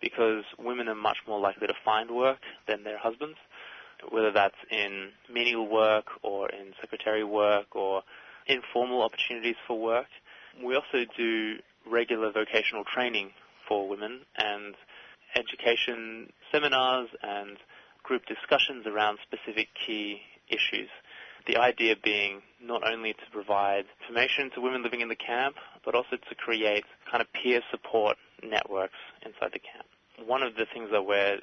Speaker 13: because women are much more likely to find work than their husbands, whether that's in menial work or in secretary work or informal opportunities for work. We also do regular vocational training for women and education seminars and group discussions around specific key issues. The idea being not only to provide information to women living in the camp, but also to create kind of peer support networks inside the camp. One of the things that we're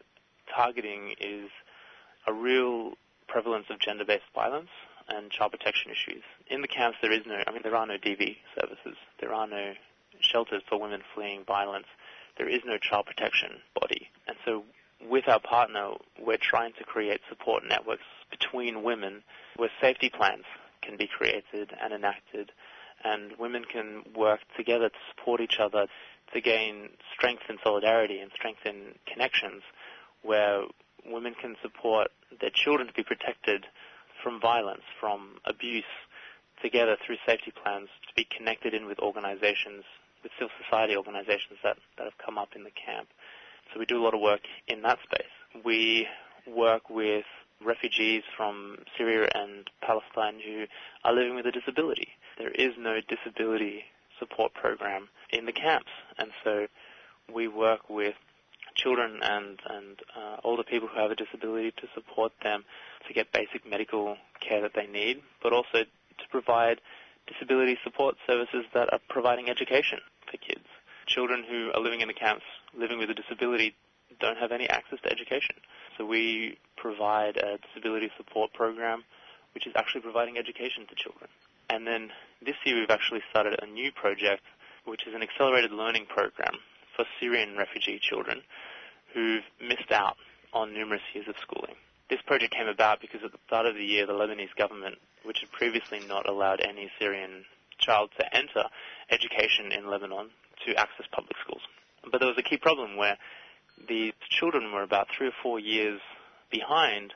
Speaker 13: targeting is a real prevalence of gender-based violence and child protection issues. In the camps, there is no, I mean, there are no DV services. There are no shelters for women fleeing violence. There is no child protection body. And so with our partner, we're trying to create support networks between women where safety plans can be created and enacted and women can work together to support each other to gain strength and solidarity and strength in connections where women can support their children to be protected from violence, from abuse, together through safety plans to be connected in with organizations, with civil society organizations that, that have come up in the camp. So we do a lot of work in that space. We work with refugees from Syria and Palestine who are living with a disability. There is no disability support program in the camps, and so we work with children and, and uh, older people who have a disability to support them to get basic medical care that they need, but also to provide disability support services that are providing education for kids. Children who are living in the camps, living with a disability, don't have any access to education. So we provide a disability support program which is actually providing education to children. And then this year we've actually started a new project which is an accelerated learning program for Syrian refugee children who've missed out on numerous years of schooling. This project came about because at the start of the year, the Lebanese government, which had previously not allowed any Syrian child to enter education in Lebanon, to access public schools. But there was a key problem where the children were about three or four years behind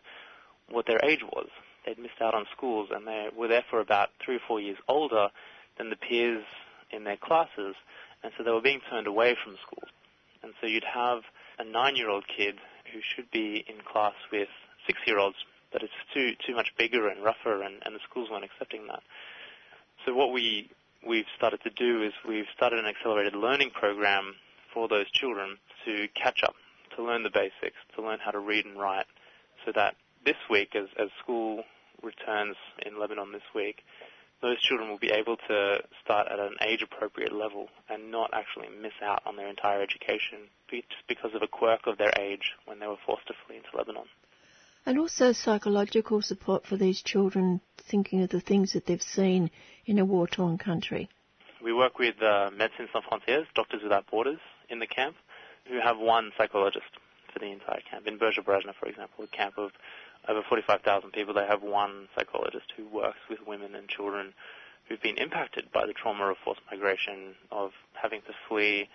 Speaker 13: what their age was. They'd missed out on schools and they were therefore about three or four years older than the peers in their classes, and so they were being turned away from school. And so you'd have a nine-year-old kid who should be in class with six-year-olds, but it's too too much bigger and rougher, and, and the schools weren't accepting that. So what we we've started to do is we've started an accelerated learning program for those children to catch up, to learn the basics, to learn how to read and write, so that this week, as, as school returns in Lebanon this week, those children will be able to start at an age appropriate level and not actually miss out on their entire education just because of a quirk of their age when they were forced to flee into Lebanon.
Speaker 2: And also psychological support for these children thinking of the things that they've seen in a war torn country.
Speaker 13: We work with uh, Médecins Sans Frontières, Doctors Without Borders, in the camp, who have one psychologist for the entire camp. In Burj Brajna, for example, a camp of over 45,000 people, they have one psychologist who works with women and children who've been impacted by the trauma of forced migration, of having to flee,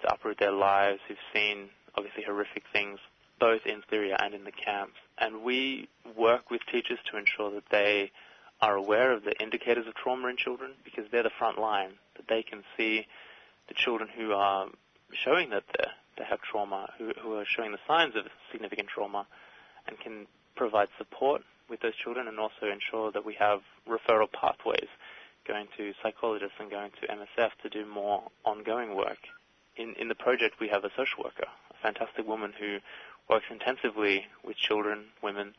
Speaker 13: to uproot their lives, who've seen obviously horrific things both in Syria and in the camps. And we work with teachers to ensure that they are aware of the indicators of trauma in children because they're the front line, that they can see the children who are showing that they have trauma, who, who are showing the signs of significant trauma, and can provide support with those children and also ensure that we have referral pathways going to psychologists and going to MSF to do more ongoing work. In, in the project, we have a social worker, a fantastic woman who works intensively with children, women,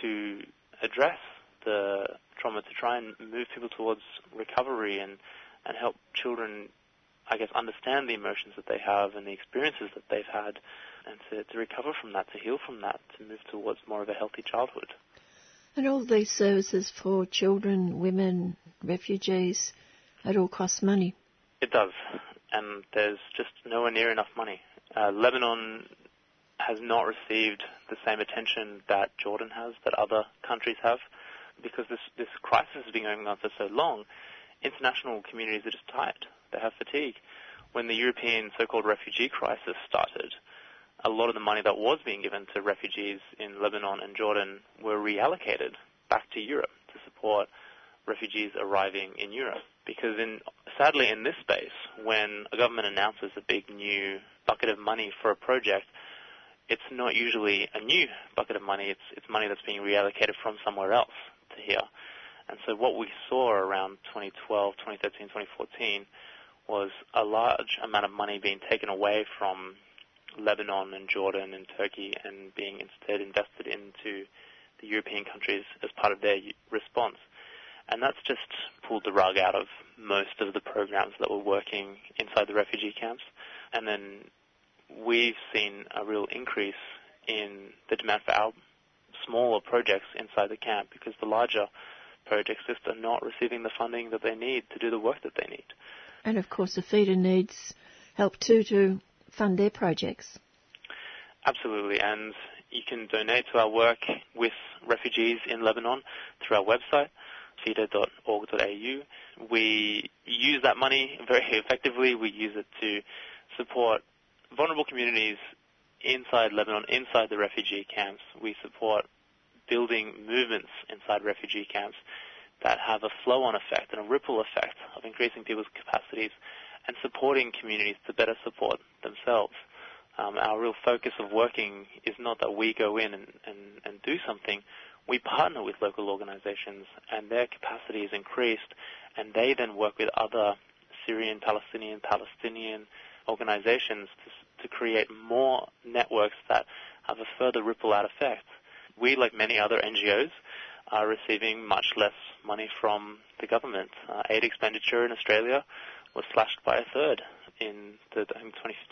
Speaker 13: to address the trauma, to try and move people towards recovery and, and help children, I guess, understand the emotions that they have and the experiences that they've had and to, to recover from that, to heal from that, to move towards more of a healthy childhood.
Speaker 2: And all these services for children, women, refugees, it all costs money.
Speaker 13: It does, and there's just nowhere near enough money. Uh, Lebanon has not received the same attention that Jordan has, that other countries have, because this, this crisis has been going on for so long. International communities are just tired. They have fatigue. When the European so-called refugee crisis started, a lot of the money that was being given to refugees in Lebanon and Jordan were reallocated back to Europe to support refugees arriving in Europe. Because in, sadly in this space, when a government announces a big new bucket of money for a project, it's not usually a new bucket of money, it's, it's money that's being reallocated from somewhere else to here. And so what we saw around 2012, 2013, 2014 was a large amount of money being taken away from Lebanon and Jordan and Turkey and being instead invested into the European countries as part of their response. And that's just pulled the rug out of most of the programs that were working inside the refugee camps. And then we've seen a real increase in the demand for our smaller projects inside the camp because the larger projects just are not receiving the funding that they need to do the work that they need.
Speaker 2: And of course, the APHEDA needs help too to fund their projects.
Speaker 13: Absolutely, and you can donate to our work with refugees in Lebanon through our website, apheda.org.au. We use that money very <laughs> effectively. We use it to support vulnerable communities inside Lebanon, inside the refugee camps. We support building movements inside refugee camps that have a flow-on effect and a ripple effect of increasing people's capacities and supporting communities to better support themselves. Um, our real focus of working is not that we go in and, and, and do something. We partner with local organizations and their capacity is increased and they then work with other Syrian, Palestinian, Palestinian organizations to, to create more networks that have a further ripple out effect. We, like many other NGOs, are receiving much less money from the government. Uh, aid expenditure in Australia was slashed by a third in the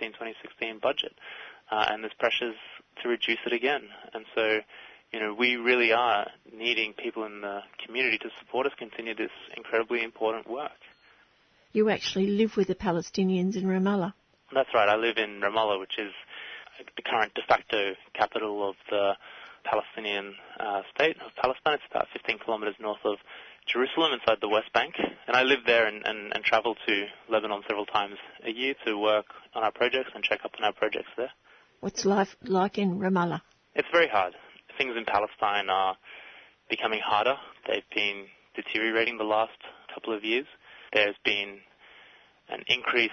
Speaker 13: 2015-2016 budget, uh, and there's pressures to reduce it again. And so, you know, we really are needing people in the community to support us continue this incredibly important work.
Speaker 2: You actually live with the Palestinians in Ramallah.
Speaker 13: That's right. I live in Ramallah, which is the current de facto capital of the Palestinian uh, state of Palestine. It's about 15 kilometers north of Jerusalem inside the West Bank. And I live there and, and, and travel to Lebanon several times a year to work on our projects and check up on our projects there.
Speaker 2: What's life like in Ramallah?
Speaker 13: It's very hard. Things in Palestine are becoming harder. They've been deteriorating the last couple of years. There's been an increase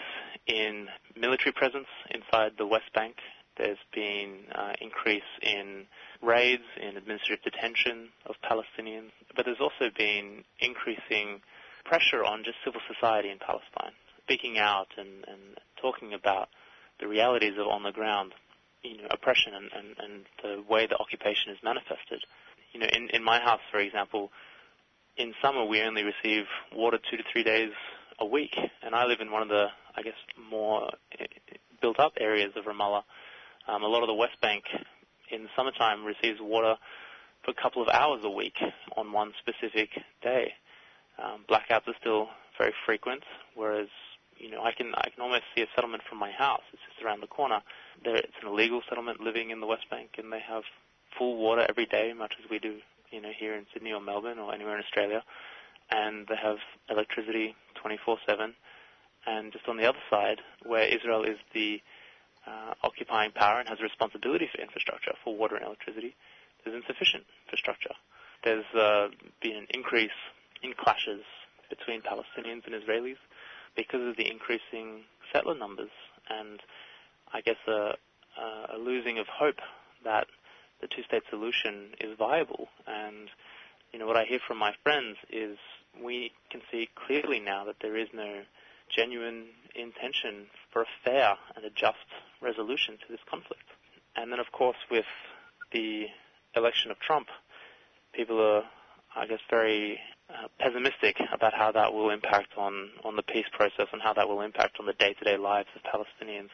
Speaker 13: in military presence inside the West Bank. There's been uh, increase in raids, in administrative detention of Palestinians, but there's also been increasing pressure on just civil society in Palestine, speaking out and, and talking about the realities of on the ground, you know, oppression and, and, and the way the occupation is manifested. You know, in, in my house, for example, in summer we only receive water two to three days a week, and I live in one of the, I guess, more eh, built-up areas of Ramallah. Um, a lot of the West Bank in the summertime receives water for a couple of hours a week on one specific day. Um, blackouts are still very frequent, whereas you know I can I can almost see a settlement from my house. It's just around the corner. There, it's an illegal settlement living in the West Bank, and they have full water every day, much as we do you know here in Sydney or Melbourne or anywhere in Australia, and they have electricity 24/7. And just on the other side, where Israel is the uh, occupying power and has a responsibility for infrastructure, for water and electricity, there's insufficient infrastructure. There's uh, been an increase in clashes between Palestinians and Israelis because of the increasing settler numbers and I guess a, a losing of hope that the two-state solution is viable. And you know what I hear from my friends is we can see clearly now that there is no genuine intention for a fair and a just resolution to this conflict. And then, of course, with the election of Trump, people are, I guess, very uh, pessimistic about how that will impact on, on the peace process and how that will impact on the day-to-day lives of Palestinians.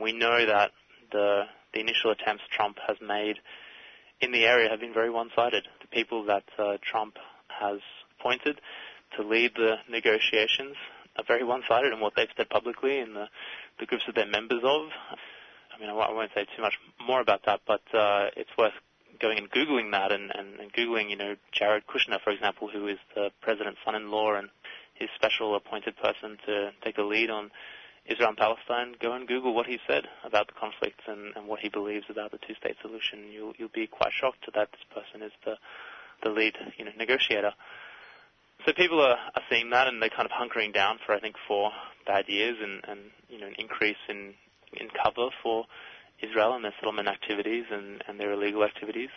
Speaker 13: We know that the, the initial attempts Trump has made in the area have been very one-sided. The people that uh, Trump has appointed to lead the negotiations are very one-sided in what they've said publicly and the, the groups that they're members of. I mean, I won't say too much more about that, but uh, it's worth going and googling that and, and, and googling, you know, Jared Kushner, for example, who is the president's son-in-law and his special appointed person to take the lead on Israel and Palestine. Go and Google what he said about the conflict and, and what he believes about the two-state solution. You'll you'll be quite shocked that this person is the the lead, you know, negotiator. So people are, are seeing that and they're kind of hunkering down for I think four bad years and, and you know an increase in in cover for Israel and their settlement activities and, and their illegal activities.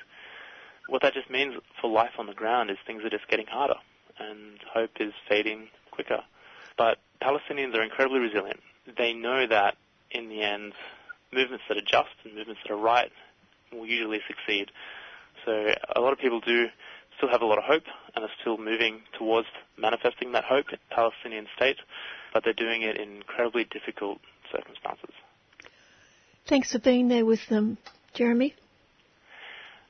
Speaker 13: What that just means for life on the ground is things are just getting harder and hope is fading quicker. But Palestinians are incredibly resilient. They know that in the end, movements that are just and movements that are right will usually succeed. So a lot of people do still have a lot of hope and are still moving towards manifesting that hope in the Palestinian state, but they're doing it in incredibly difficult circumstances.
Speaker 2: Thanks for being there with them, Jeremy.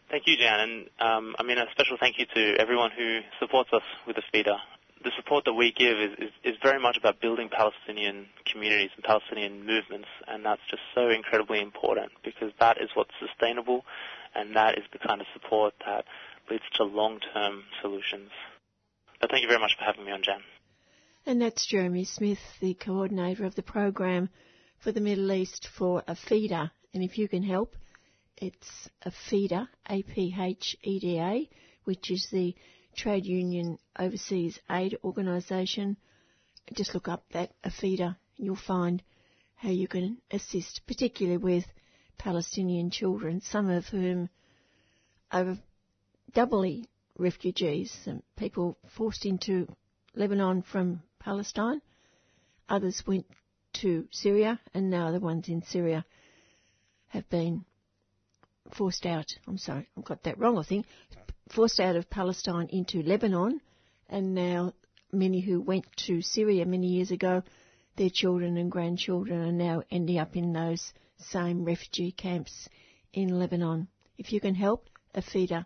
Speaker 13: Thank you, Jan, and um, I mean a special thank you to everyone who supports us with the APHEDA. The support that we give is, is, is very much about building Palestinian communities and Palestinian movements, and that's just so incredibly important because that is what's sustainable, and that is the kind of support that leads to long-term solutions. But thank you very much for having me on, Jan.
Speaker 2: And that's Jeremy Smith, the coordinator of the program for the Middle East for APHEDA. And if you can help, it's APHEDA, A-P-H-E-D-A, which is the Trade Union Overseas Aid Organisation. Just look up that APHEDA and you'll find how you can assist, particularly with Palestinian children, some of whom are doubly refugees, and people forced into Lebanon from Palestine. Others went to Syria, and now the ones in Syria have been forced out. I'm sorry, I've got that wrong, I think. Forced out of Palestine into Lebanon, and now many who went to Syria many years ago, their children and grandchildren are now ending up in those same refugee camps in Lebanon. If you can help, APHEDA,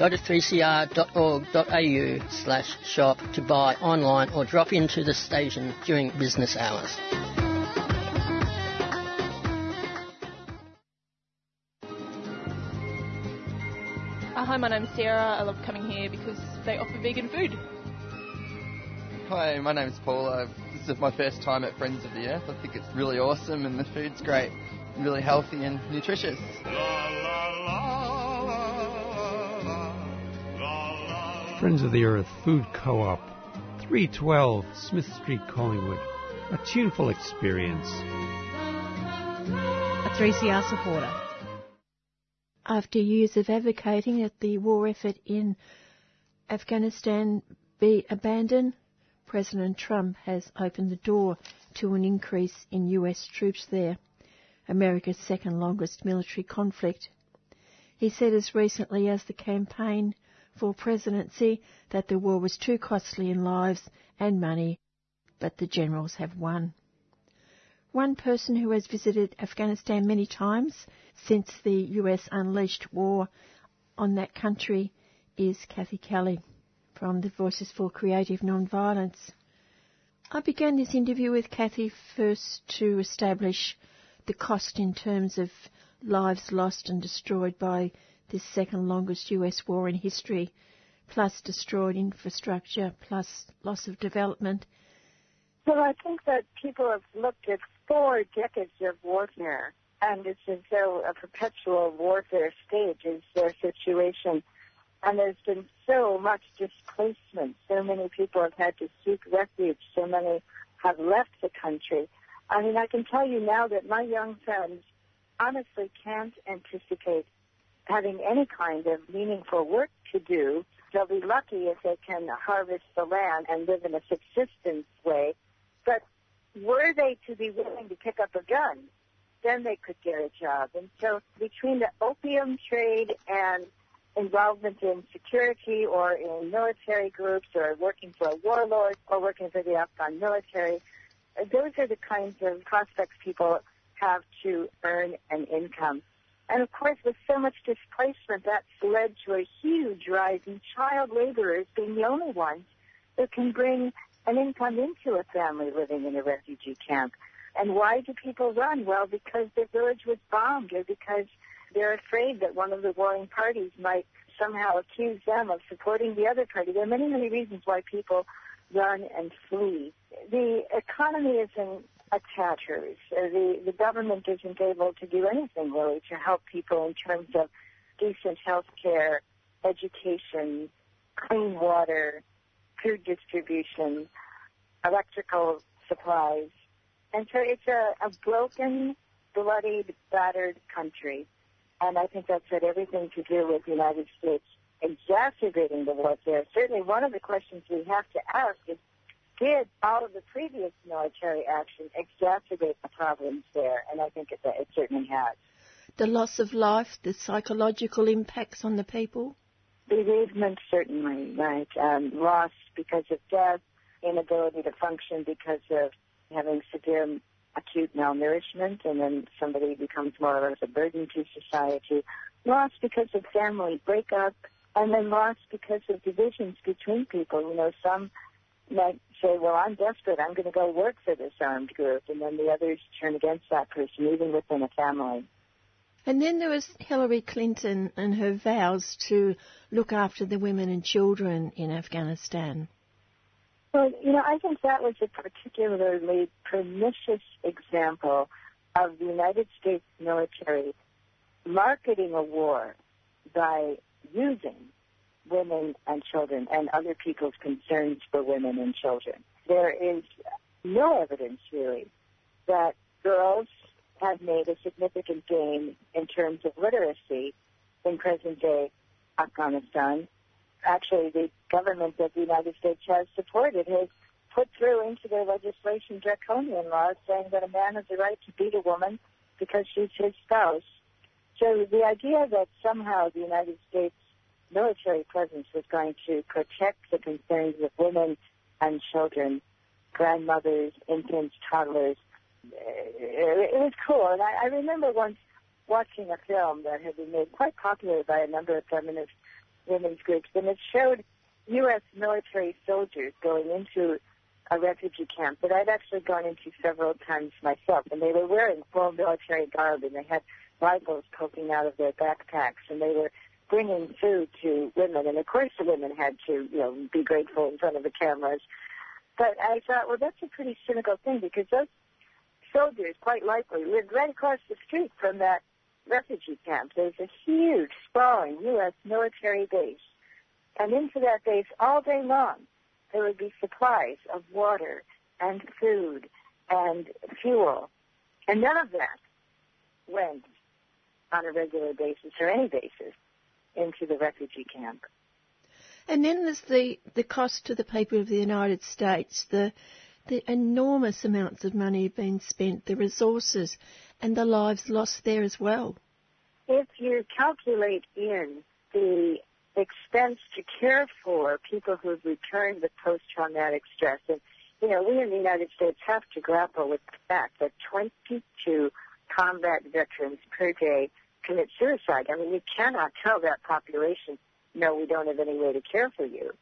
Speaker 14: Go to 3cr.org.au slash shop to buy online or drop into the station during business hours.
Speaker 15: Uh, hi, my name's Sarah. I love coming here because they offer vegan food.
Speaker 16: Hi, my name's Paul. Uh, this is my first time at Friends of the Earth. I think it's really awesome and the food's great, really healthy and nutritious.
Speaker 17: Friends of the Earth Food Co-op, 312 Smith Street, Collingwood. A tuneful experience.
Speaker 5: A 3CR supporter.
Speaker 2: After years of advocating that the war effort in Afghanistan be abandoned, President Trump has opened the door to an increase in US troops there, America's second longest military conflict. He said as recently as the campaign for presidency that the war was too costly in lives and money, but the generals have won. One person who has visited Afghanistan many times since the US unleashed war on that country is Kathy Kelly from the Voices for Creative Nonviolence. I began this interview with Kathy first to establish the cost in terms of lives lost and destroyed by this second longest US war in history, plus destroyed infrastructure, plus loss of development.
Speaker 18: Well, I think that people have looked at four decades of warfare, and it's as though a perpetual warfare stage is their situation. And there's been so much displacement. So many people have had to seek refuge. So many have left the country. I mean, I can tell you now that my young friends honestly can't anticipate having any kind of meaningful work to do. They'll be lucky if they can harvest the land and live in a subsistence way. But were they to be willing to pick up a gun, then they could get a job. And so between the opium trade and involvement in security or in military groups or working for a warlord or working for the Afghan military, those are the kinds of prospects people have to earn an income. And of course, with so much displacement, that's led to a huge rise in child laborers being the only ones that can bring an income into a family living in a refugee camp. And why do people run? Well, because their village was bombed or because they're afraid that one of the warring parties might somehow accuse them of supporting the other party. There are many, many reasons why people run and flee. The economy is in a. Uh, the, the government isn't able to do anything really to help people in terms of decent health care, education, clean water, food distribution, electrical supplies. And so it's a, a broken, bloodied, battered country. And I think that's had everything to do with the United States exacerbating the warfare. Certainly one of the questions we have to ask is, did all of the previous military action exacerbate the problems there? And I think it, it certainly has.
Speaker 2: The loss of life, the psychological impacts on the people?
Speaker 18: Bereavement, certainly, right. Um, loss because of death, inability to function because of having severe acute malnourishment, and then somebody becomes more or less a burden to society. Loss because of family breakup, and then loss because of divisions between people. You know, some might say, well, I'm desperate. I'm going to go work for this armed group. And then the others turn against that person, even within a family.
Speaker 2: And then there was Hillary Clinton and her vows to look after the women and children in Afghanistan.
Speaker 18: Well, you know, I think that was a particularly pernicious example of the United States military marketing a war by using women and children and other people's concerns for women and children. There is no evidence, really, that girls have made a significant gain in terms of literacy in present day Afghanistan. actually the government that the United States has supported has put through into their legislation draconian laws saying that a man has the right to beat a woman because she's his spouse. So the idea that somehow the United States military presence was going to protect the concerns of women and children, grandmothers, infants, toddlers, uh, it, was cool. And I, I remember once watching a film that had been made quite popular by a number of feminist women's groups, and it showed U.S. military soldiers going into a refugee camp that I'd actually gone into several times myself, and they were wearing full military garb, and they had rifles poking out of their backpacks, and they were bringing food to women, and of course the women had to, you know, be grateful in front of the cameras. But I thought, well, that's a pretty cynical thing because those soldiers, quite likely, lived right across the street from that refugee camp. There's a huge, sprawling U.S. military base. And into that base all day long, there would be supplies of water and food and fuel. And none of that went on a regular basis or any basis into the refugee camp.
Speaker 2: And then there's the, the cost to the people of the United States, the the enormous amounts of money being spent, the resources, and the lives lost there as well.
Speaker 18: If you calculate in the expense to care for people who've returned with post-traumatic stress, and you know, we in the United States have to grapple with the fact that 22 combat veterans per day commit suicide. I mean, you cannot tell that population, no, we don't have any way to care for you.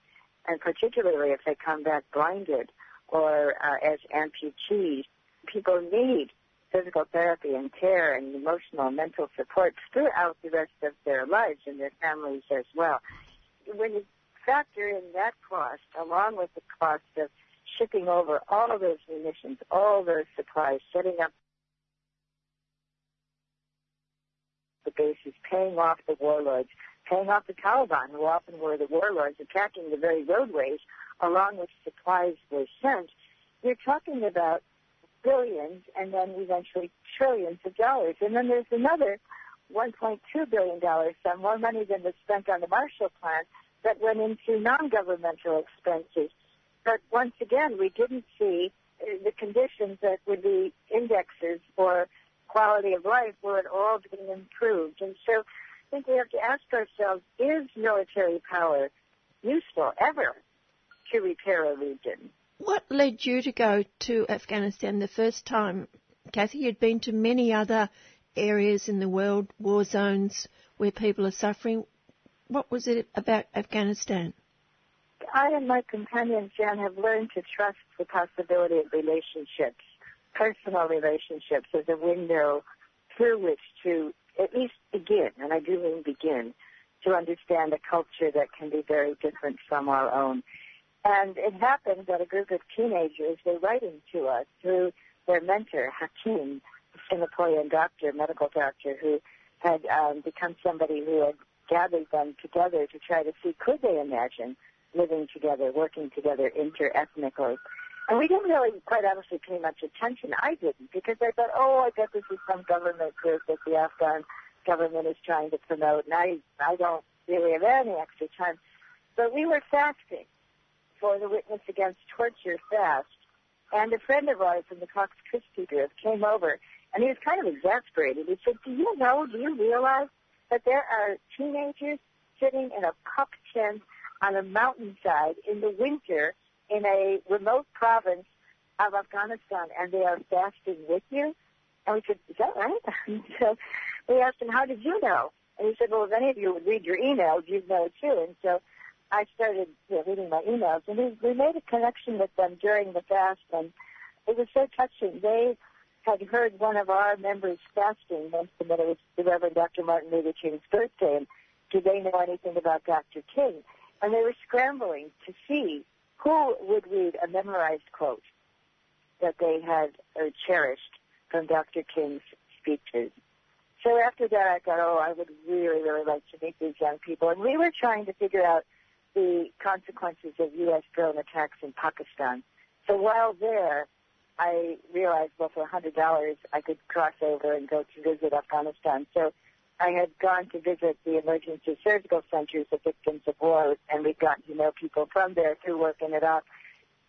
Speaker 18: And particularly if they come back blinded or uh, as amputees, people need physical therapy and care and emotional and mental support throughout the rest of their lives and their families as well. When you factor in that cost, along with the cost of shipping over all of those munitions, all those supplies, setting up the bases, paying off the warlords, paying off the Taliban, who often were the warlords attacking the very roadways along with supplies were sent, you're talking about billions and then eventually trillions of dollars. And then there's another $1.2 billion sum, more money than was spent on the Marshall Plan, that went into non-governmental expenses. But once again, we didn't see uh, the conditions that would be indexes for quality of life were at all being improved. And so I think we have to ask ourselves, is military power useful ever to repair a region.
Speaker 2: What led you to go to Afghanistan the first time? Kathy, you'd been to many other areas in the world, war zones where people are suffering. What was it about Afghanistan?
Speaker 18: I and my companion Jan have learned to trust the possibility of relationships, personal relationships, as a window through which to at least begin, and I do mean begin, to understand a culture that can be very different from our own. And it happened that a group of teenagers were writing to us through their mentor, Hakim, a Singaporean doctor, medical doctor, who had um, become somebody who had gathered them together to try to see could they imagine living together, working together interethnically. And we didn't really, quite honestly, pay much attention. I didn't, because I thought, oh, I bet this is some government group that the Afghan government is trying to promote, and I, I don't really have any extra time. But we were fasting for the Witness Against Torture fast. And a friend of ours from the Corpus Christi group came over, and he was kind of exasperated. He said, do you know, do you realize that there are teenagers sitting in a pup tent on a mountainside in the winter in a remote province of Afghanistan, and they are fasting with you? And we said, is that right? <laughs> So we asked him, how did you know? And he said, well, if any of you would read your emails, you'd know too. And so I started you know, reading my emails, and we, we made a connection with them during the fast, and it was so touching. They had heard one of our members fasting mention that it was the Reverend Dr. Martin Luther King's birthday, and did they know anything about Dr. King? And they were scrambling to see who would read a memorized quote that they had uh, cherished from Dr. King's speeches. So after that, I thought, oh, I would really, really like to meet these young people. And we were trying to figure out the consequences of U.S. drone attacks in Pakistan. So while there, I realized, well, for $100, I could cross over and go to visit Afghanistan. So I had gone to visit the emergency surgical centers of victims of war, and we'd gotten to know people from there through working it up,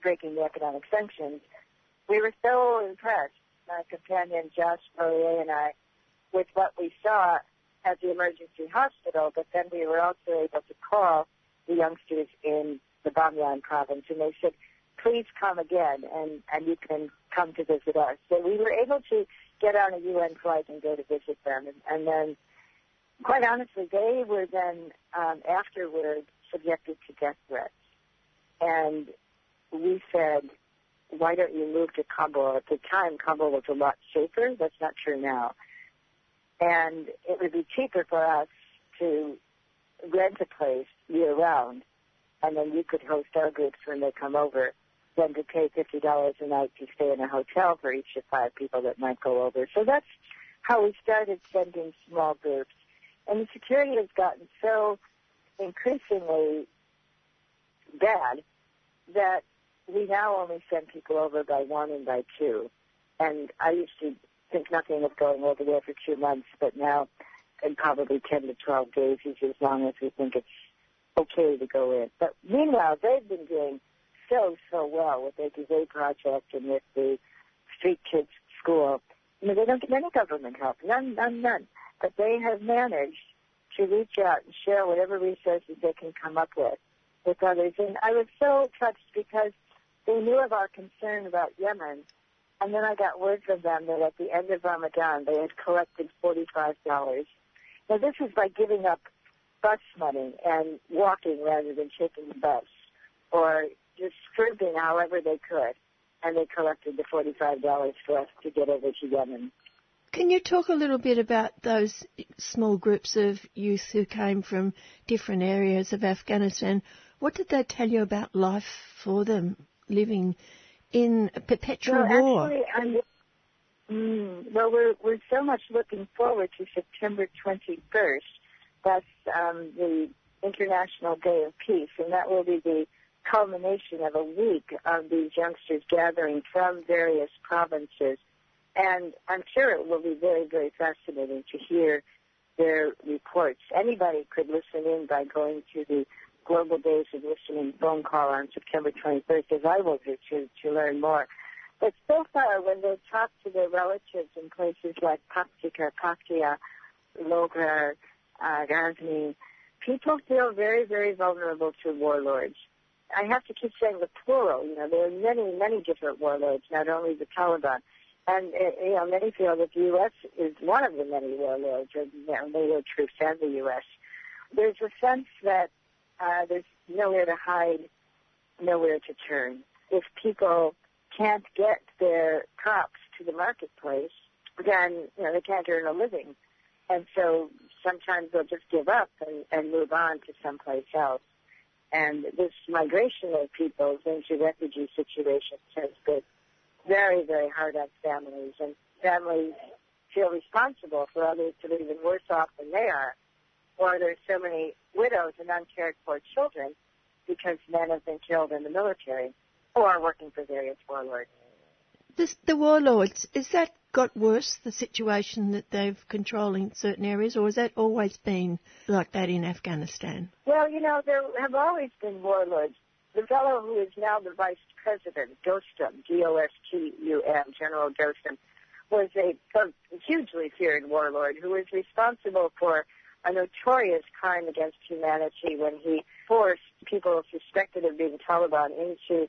Speaker 18: breaking the economic sanctions. We were so impressed, my companion Josh Brollier and I, with what we saw at the emergency hospital, but then we were also able to call the youngsters in the Bamyan province, and they said, please come again, and, and you can come to visit us. So we were able to get on a UN flight and go to visit them, and, and then quite honestly, they were then um, afterward subjected to death threats. And we said, why don't you move to Kabul? At the time, Kabul was a lot safer. That's not true now. And it would be cheaper for us to rent a place year round, and then you could host our groups when they come over, than to pay $50 a night to stay in a hotel for each of five people that might go over. So that's how we started sending small groups and the security has gotten so increasingly bad that we now only send people over by one and by two. And I used to think nothing of going over there for two months, but now in probably 10 to 12 days is as long as we think it's okay to go in. But meanwhile, they've been doing so, so well with the Gazette Project and with the Street Kids School. You know, they don't get any government help. None, none, none but they have managed to reach out and share whatever resources they can come up with with others. And I was so touched because they knew of our concern about Yemen. And then I got word from them that at the end of Ramadan, they had collected $45. Now, this is by giving up bus money and walking rather than taking the bus or just scrimping however they could. And they collected the $45 for us to get over to Yemen.
Speaker 2: Can you talk a little bit about those small groups of youth who came from different areas of Afghanistan? What did they tell you about life for them living in a perpetual
Speaker 18: well,
Speaker 2: war?
Speaker 18: Actually, I'm, mm, well, we're, we're so much looking forward to September 21st. That's um, the International Day of Peace, and that will be the culmination of a week of these youngsters gathering from various provinces and I'm sure it will be very, very fascinating to hear their reports. Anybody could listen in by going to the Global Days of Listening phone call on September 21st, as I will do, to, to learn more. But so far, when they talk to their relatives in places like Paktika, Paktia, Logar, uh, Ghazni, people feel very, very vulnerable to warlords. I have to keep saying the plural. You know, there are many, many different warlords, not only the Taliban. And, uh, you know, many feel that the U.S. is one of the many warlords, or you know, NATO troops and the U.S. There's a sense that uh, there's nowhere to hide, nowhere to turn. If people can't get their crops to the marketplace, then, you know, they can't earn a living. And so sometimes they'll just give up and, and move on to someplace else. And this migration of peoples into refugee situations has been very, very hard on families, and families feel responsible for others to be even worse off than they are. Or there's so many widows and uncared for children because men have been killed in the military or are working for various warlords.
Speaker 2: This, the warlords, is that got worse, the situation that they've controlling certain areas, or has that always been like that in Afghanistan?
Speaker 18: Well, you know, there have always been warlords. The fellow who is now the vice president, Dostum, D-O-S-T-U-M, General Dostum, was a, a hugely feared warlord who was responsible for a notorious crime against humanity when he forced people suspected of being Taliban into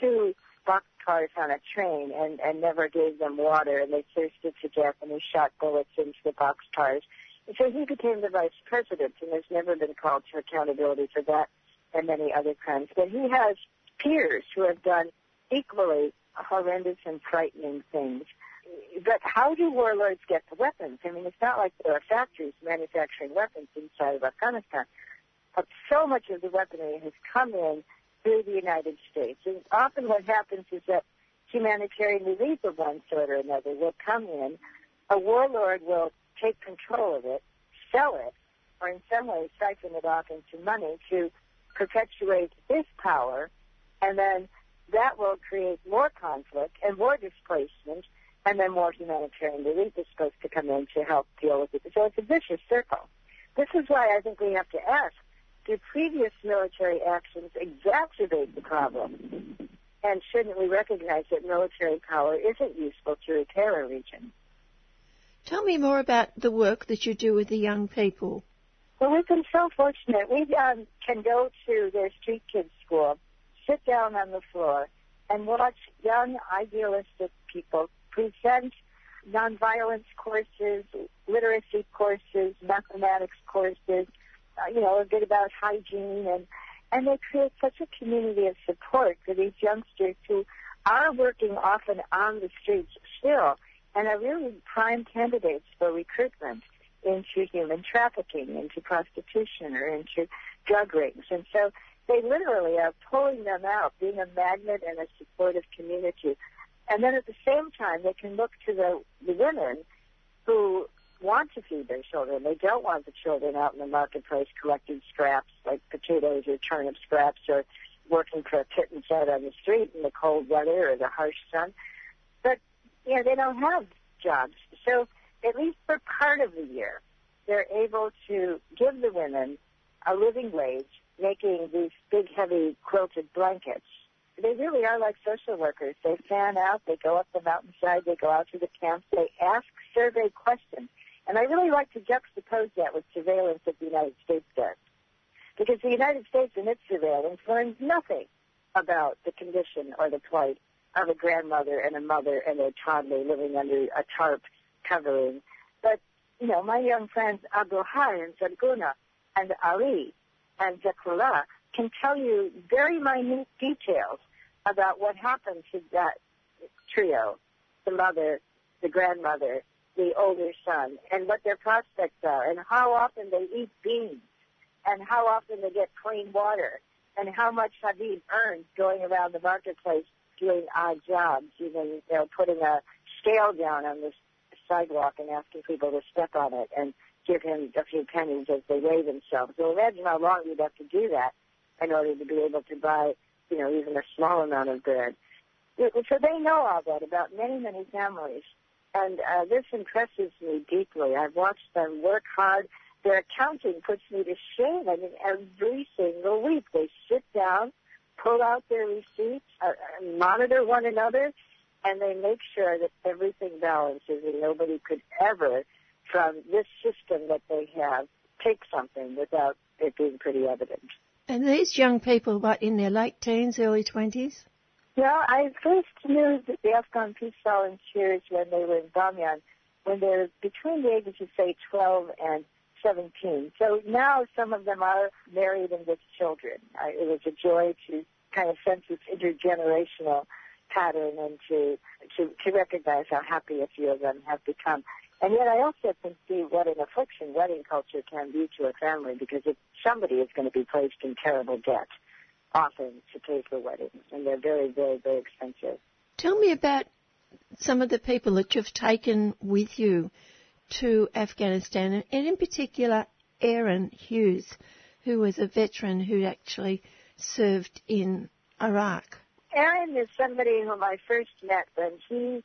Speaker 18: two boxcars on a train and, and never gave them water and they thirsted to death and he shot bullets into the boxcars. And so he became the vice president and has never been called to accountability for that and many other crimes. But he has peers who have done equally horrendous and frightening things. But how do warlords get the weapons? I mean, it's not like there are factories manufacturing weapons inside of Afghanistan. But so much of the weaponry has come in through the United States. And often what happens is that humanitarian relief of one sort or another will come in. A warlord will take control of it, sell it, or in some way siphon it off into money to perpetuate his power, and then that will create more conflict and more displacement and then more humanitarian relief is supposed to come in to help deal with it. So it's a vicious circle. This is why I think we have to ask, do previous military actions exacerbate the problem? And shouldn't we recognize that military power isn't useful to repair a region?
Speaker 2: Tell me more about the work that you do with the young people.
Speaker 18: Well, we've been so fortunate. We um, can go to their street kids school, sit down on the floor, and watch young, idealistic people present nonviolence courses, literacy courses, mathematics courses, uh, you know, a bit about hygiene, and and they create such a community of support for these youngsters who are working often on the streets still and are really prime candidates for recruitment into human trafficking, into prostitution, or into drug rings. And so they literally are pulling them out, being a magnet and a supportive community. And then at the same time, they can look to the, the women who want to feed their children. They don't want the children out in the marketplace collecting scraps like potatoes or turnip scraps or working for a pittance out on the street in the cold weather or the harsh sun. But, you know, they don't have jobs. So at least for part of the year, they're able to give the women a living wage making these big, heavy quilted blankets. They really are like social workers. They fan out, they go up the mountainside, they go out to the camps, they ask survey questions. And I really like to juxtapose that with surveillance that the United States does. Because the United States in its surveillance learns nothing about the condition or the plight of a grandmother and a mother and their toddler living under a tarp covering. But, you know, my young friends Abdulhai and Zarghuna and Ali and Zakrullah can tell you very minute details about what happened to that trio, the mother, the grandmother, the older son, and what their prospects are, and how often they eat beans, and how often they get clean water, and how much Habib earns going around the marketplace doing odd jobs, even you know putting a scale down on the sidewalk and asking people to step on it and give him a few pennies as they weigh themselves. So imagine how long you'd have to do that in order to be able to buy, you know, even a small amount of bread. So they know all that about many, many families. And uh, this impresses me deeply. I've watched them work hard. Their accounting puts me to shame. I mean, every single week they sit down, pull out their receipts, uh, monitor one another, and they make sure that everything balances and nobody could ever, from this system that they have, take something without it being pretty evident.
Speaker 2: And these young people, what, in their late teens, early 20s?
Speaker 18: Yeah, I first knew the Afghan peace volunteers when they were in Bamyan, when they were between the ages of, say, 12 and 17. So now some of them are married and with children. I, it was a joy to kind of sense this intergenerational pattern and to, to, to recognize how happy a few of them have become. And yet I also can see what an affliction wedding culture can be to a family because if somebody is going to be placed in terrible debt often to pay for weddings and they're very, very, very expensive.
Speaker 2: Tell me about some of the people that you've taken with you to Afghanistan and in particular Aaron Hughes, who was a veteran who actually served in Iraq.
Speaker 18: Aaron is somebody whom I first met when he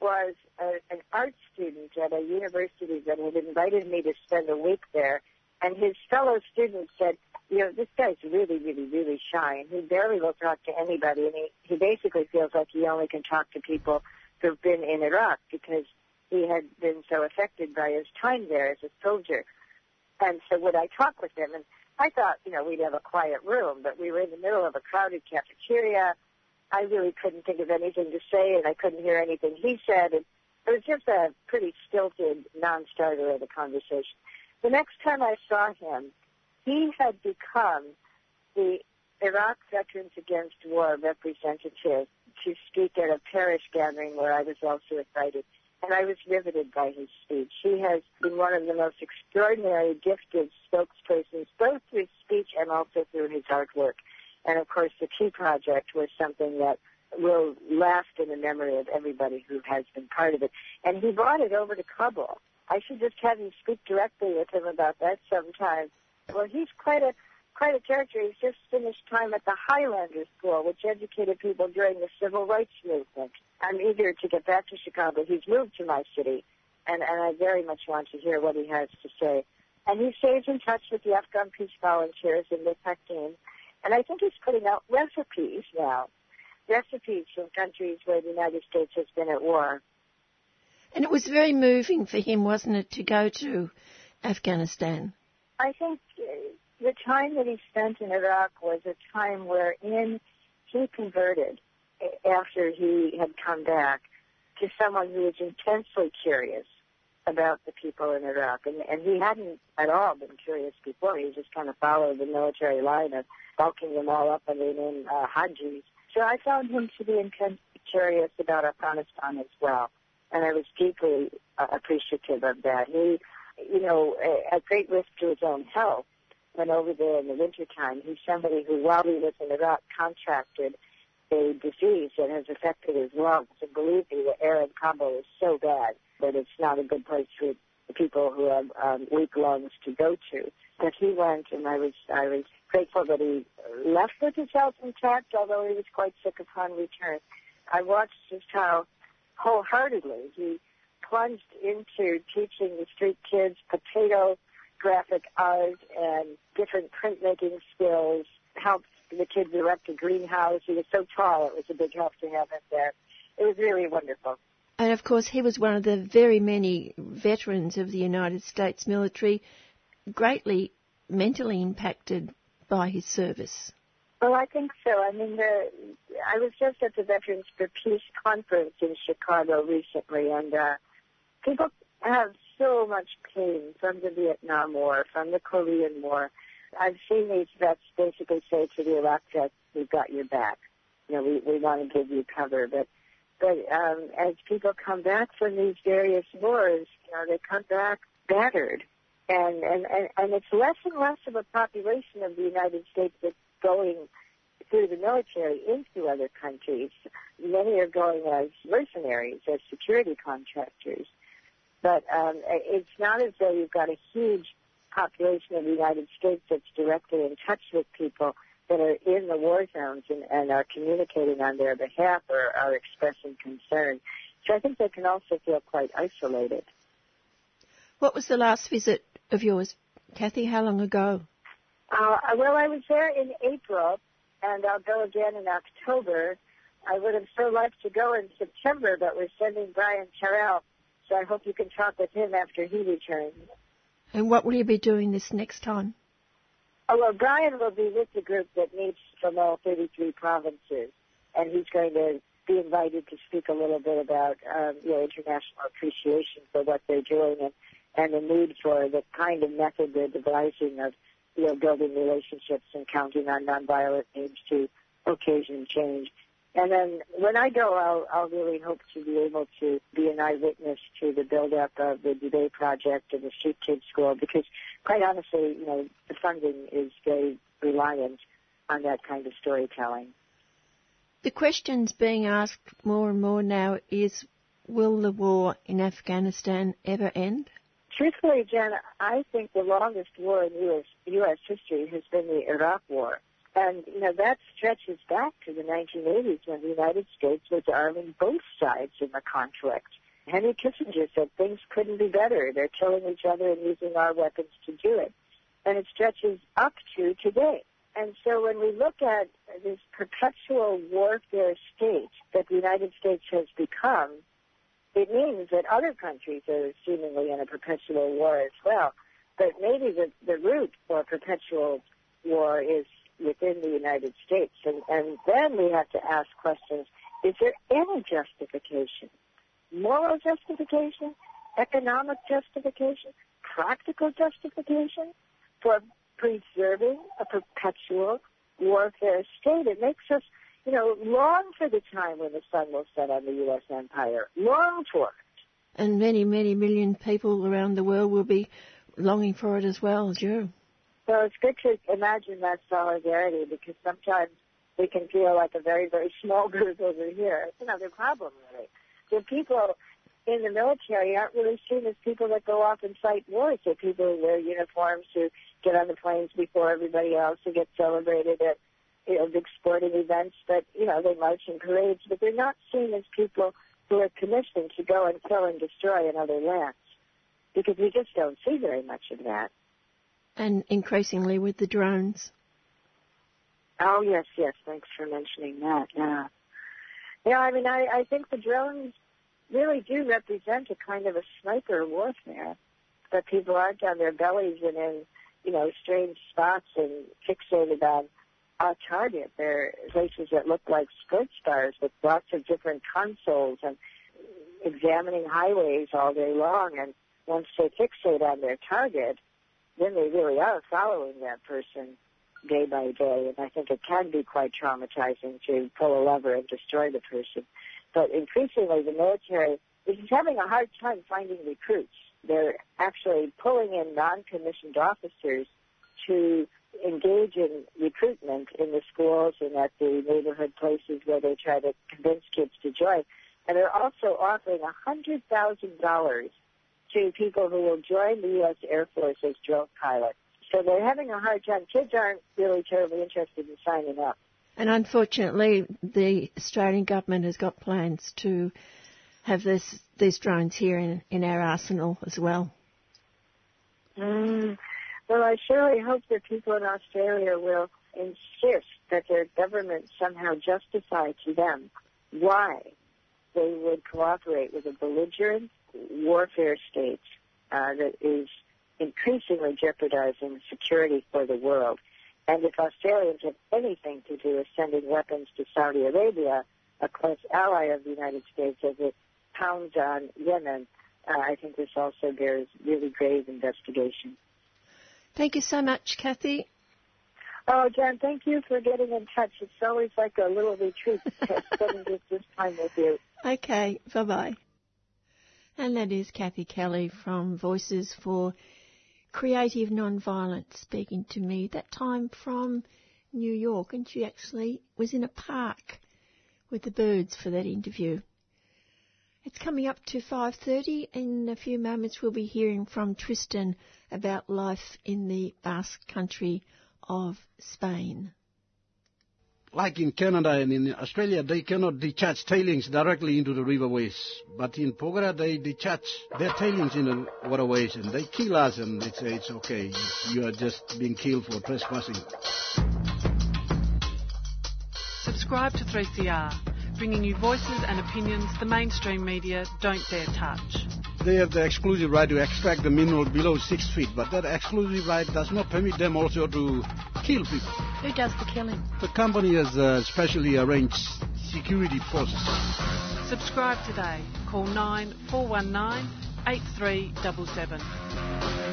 Speaker 18: was a, an art student at a university that had invited me to spend a week there. And his fellow students said, you know, this guy's really, really, really shy, and he barely will talk to anybody, and he, he basically feels like he only can talk to people who've been in Iraq because he had been so affected by his time there as a soldier. And so would I talk with him? And I thought, you know, we'd have a quiet room, but we were in the middle of a crowded cafeteria. I really couldn't think of anything to say, and I couldn't hear anything he said. And it was just a pretty stilted non-starter of a conversation. The next time I saw him, he had become the Iraq Veterans Against War representative to speak at a parish gathering where I was also invited. And I was riveted by his speech. He has been one of the most extraordinary, gifted spokespersons, both through speech and also through his artwork. And of course, the Tea Project was something that will last in the memory of everybody who has been part of it. And he brought it over to Kabul. I should just have you speak directly with him about that sometime. Well, he's quite a quite a character. He's just finished time at the Highlander School, which educated people during the Civil Rights Movement. I'm eager to get back to Chicago. He's moved to my city, and, and I very much want to hear what he has to say. And he stays in touch with the Afghan peace volunteers in the Pakistan, and I think he's putting out recipes now, recipes from countries where the United States has been at war.
Speaker 2: And it was very moving for him, wasn't it, to go to Afghanistan?
Speaker 18: I think uh, the time that he spent in Iraq was a time wherein he converted after he had come back to someone who was intensely curious about the people in Iraq. And, and he hadn't at all been curious before. He just kind of followed the military line of bulking them all up under the name uh, Hajis. So I found him to be intensely curious about Afghanistan as well. And I was deeply uh, appreciative of that. He, you know, at great risk to his own health, went over there in the wintertime. He's somebody who, while he was in Iraq, contracted a disease that has affected his lungs. And believe me, the air in Kabul is so bad that it's not a good place for people who have um, weak lungs to go to. But he went, and I was I was grateful that he left with his health intact, although he was quite sick upon return. I watched just how wholeheartedly he plunged into teaching the street kids potato graphic art and different printmaking skills, helped the kids erect a greenhouse. He was so tall, it was a big help to have him there. It was really wonderful.
Speaker 2: And of course, he was one of the very many veterans of the United States military, greatly mentally impacted by his service.
Speaker 18: Well, I think so. I mean, the, I was just at the Veterans for Peace conference in Chicago recently, and uh, people have so much pain from the Vietnam War, from the Korean War. I've seen these vets basically say to the Iraq vets, "We've got your back. You know, we we want to give you cover." But but um, as people come back from these various wars, you know, they come back battered, and and and, and it's less and less of a population of the United States that's going through the military into other countries. Many are going as mercenaries, as security contractors. But um, it's not as though you've got a huge population of the United States that's directly in touch with people that are in the war zones and, and are communicating on their behalf or are expressing concern. So I think they can also feel quite isolated.
Speaker 2: What was the last visit of yours, Kathy? How long ago?
Speaker 18: Uh, well, I was there in April, and I'll go again in October. I would have so liked to go in September, but we're sending Brian Terrell, so I hope you can talk with him after he returns.
Speaker 2: And what will you be doing this next time?
Speaker 18: Oh, well, Brian will be with the group that meets from all 33 provinces, and he's going to be invited to speak a little bit about um, you know international appreciation for what they're doing and and the need for the kind of method they're devising of you know building relationships and counting on nonviolent means to occasion change. And then when I go, I'll, I'll really hope to be able to be an eyewitness to the build-up of the Duvet project and the Street Kids School because, quite honestly, you know, the funding is very reliant on that kind of storytelling.
Speaker 2: The questions being asked more and more now is, will the war in Afghanistan ever end?
Speaker 18: Truthfully, Jen, I think the longest war in U.S. U.S. history has been the Iraq War. And, you know, that stretches back to the 1980s when the United States was arming both sides in the conflict. Henry Kissinger said things couldn't be better. They're killing each other and using our weapons to do it. And it stretches up to today. And so when we look at this perpetual warfare state that the United States has become, it means that other countries are seemingly in a perpetual war as well. But maybe the, the root for perpetual war is within the United States. And, and then we have to ask questions, is there any justification, moral justification, economic justification, practical justification for preserving a perpetual warfare state? It makes us, you know, long for the time when the sun will set on the U.S. empire. Long for it.
Speaker 2: And many, many million people around the world will be longing for it as well as you.
Speaker 18: So it's good to imagine that solidarity because sometimes we can feel like a very, very small <laughs> group over here. It's another problem, really. The people in the military aren't really seen as people that go off and fight wars. They're people who wear uniforms, who get on the planes before everybody else, who get celebrated at you know, big sporting events, but, you know, they march in parades, but they're not seen as people who are commissioned to go and kill and destroy in other lands. Because we just don't see very much of that.
Speaker 2: And increasingly with the drones.
Speaker 18: Oh, yes, yes. Thanks for mentioning that. Yeah. Yeah, I mean, I, I think the drones really do represent a kind of a sniper warfare. That people aren't on their bellies and in, you know, strange spots and fixated on a target. They're places that look like sports bars with lots of different consoles and examining highways all day long. And once they fixate on their target, then they really are following that person day by day. And I think it can be quite traumatizing to pull a lever and destroy the person. But increasingly, the military is having a hard time finding recruits. They're actually pulling in non-commissioned officers to engage in recruitment in the schools and at the neighborhood places where they try to convince kids to join. And they're also offering $100,000 to people who will join the U.S. Air Force as drone pilots. So they're having a hard time. Kids aren't really terribly interested in signing up.
Speaker 2: And unfortunately, the Australian government has got plans to have this, these drones here in, in our arsenal as well.
Speaker 18: Mm. Well, I surely hope that people in Australia will insist that their government somehow justify to them why they would cooperate with a belligerent warfare state uh, that is increasingly jeopardizing security for the world. And if Australians have anything to do with sending weapons to Saudi Arabia, a close ally of the United States, as it pounds on Yemen, uh, I think this also bears really grave investigation.
Speaker 2: Thank you so much, Kathy.
Speaker 18: Oh, Jan, thank you for getting in touch. It's always like a little retreat spending <laughs> this time with you.
Speaker 2: Okay, bye bye. And that is Kathy Kelly from Voices for Creative Nonviolence speaking to me, that time from New York, and she actually was in a park with the birds for that interview. It's coming up to 5.30. In a few moments we'll be hearing from Tristan about life in the Basque country of Spain.
Speaker 19: Like in Canada and in Australia, they cannot discharge tailings directly into the riverways. But in Porgera, they discharge their tailings in the waterways and they kill us and they say it's okay. You are just being killed for trespassing.
Speaker 1: Subscribe to 3CR, bringing you voices and opinions the mainstream media don't dare touch.
Speaker 19: They have the exclusive right to extract the mineral below six feet, but that exclusive right does not permit them also to kill people.
Speaker 2: Who does the killing?
Speaker 19: The company has uh, specially arranged security forces.
Speaker 1: Subscribe today. Call 9419 8377.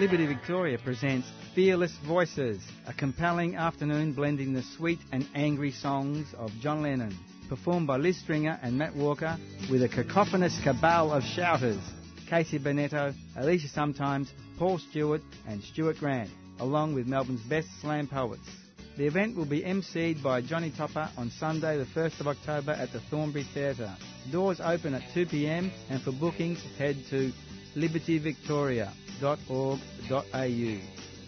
Speaker 20: Liberty Victoria presents Fearless Voices, a compelling afternoon blending the sweet and angry songs of John Lennon, performed by Liz Stringer and Matt Walker with a cacophonous cabal of shouters, Casey Bennetto, Alicia Sometimes, Paul Stewart and Stuart Grant, along with Melbourne's best slam poets. The event will be emceed by Johnny Topper on Sunday, the 1st of October at the Thornbury Theatre. Doors open at 2pm and for bookings head to libertyvictoria.org.au.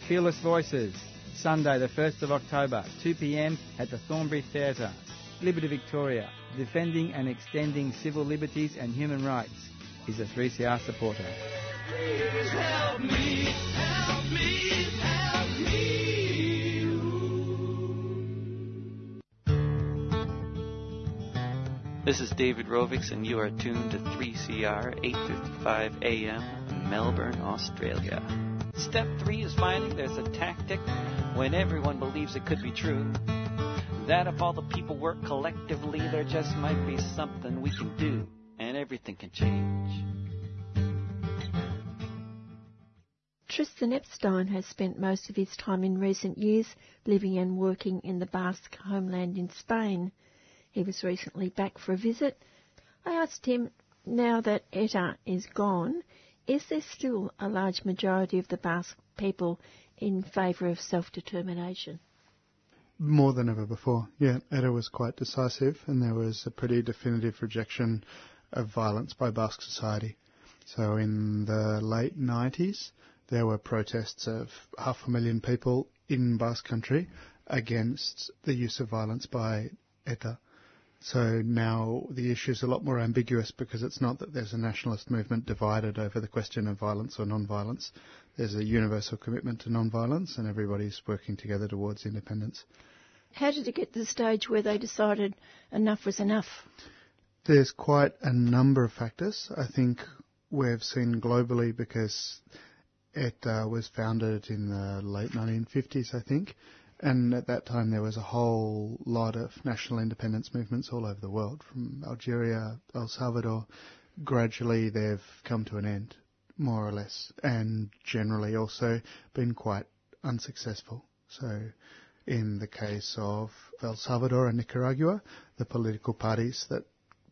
Speaker 20: Fearless Voices, Sunday, the 1st of October, 2pm at the Thornbury Theatre. Liberty Victoria, defending and extending civil liberties and human rights, is a 3CR supporter.
Speaker 21: This is David Rovics, and you are tuned to 3CR 8:55 a.m. Melbourne, Australia. Step three is finding there's a tactic when everyone believes it could be true. That if all the people work collectively, there just might be something we can do, and everything can change.
Speaker 2: Tristan Epstein has spent most of his time in recent years living and working in the Basque homeland in Spain. He was recently back for a visit. I asked him, now that ETA is gone, is there still a large majority of the Basque people in favour of self-determination?
Speaker 22: More than ever before, yeah. ETA was quite decisive, and there was a pretty definitive rejection of violence by Basque society. So in the late 90s, there were protests of half a million people in Basque country against the use of violence by ETA. So now the issue is a lot more ambiguous because it's not that there's a nationalist movement divided over the question of violence or non-violence. There's a universal commitment to non-violence and everybody's working together towards independence.
Speaker 2: How did it get to the stage where they decided enough was enough?
Speaker 22: There's quite a number of factors. I think we've seen globally because it uh, was founded in the late 1950s, I think. And at that time, there was a whole lot of national independence movements all over the world, from Algeria, El Salvador. Gradually, they've come to an end, more or less, and generally also been quite unsuccessful. So, in the case of El Salvador and Nicaragua, the political parties that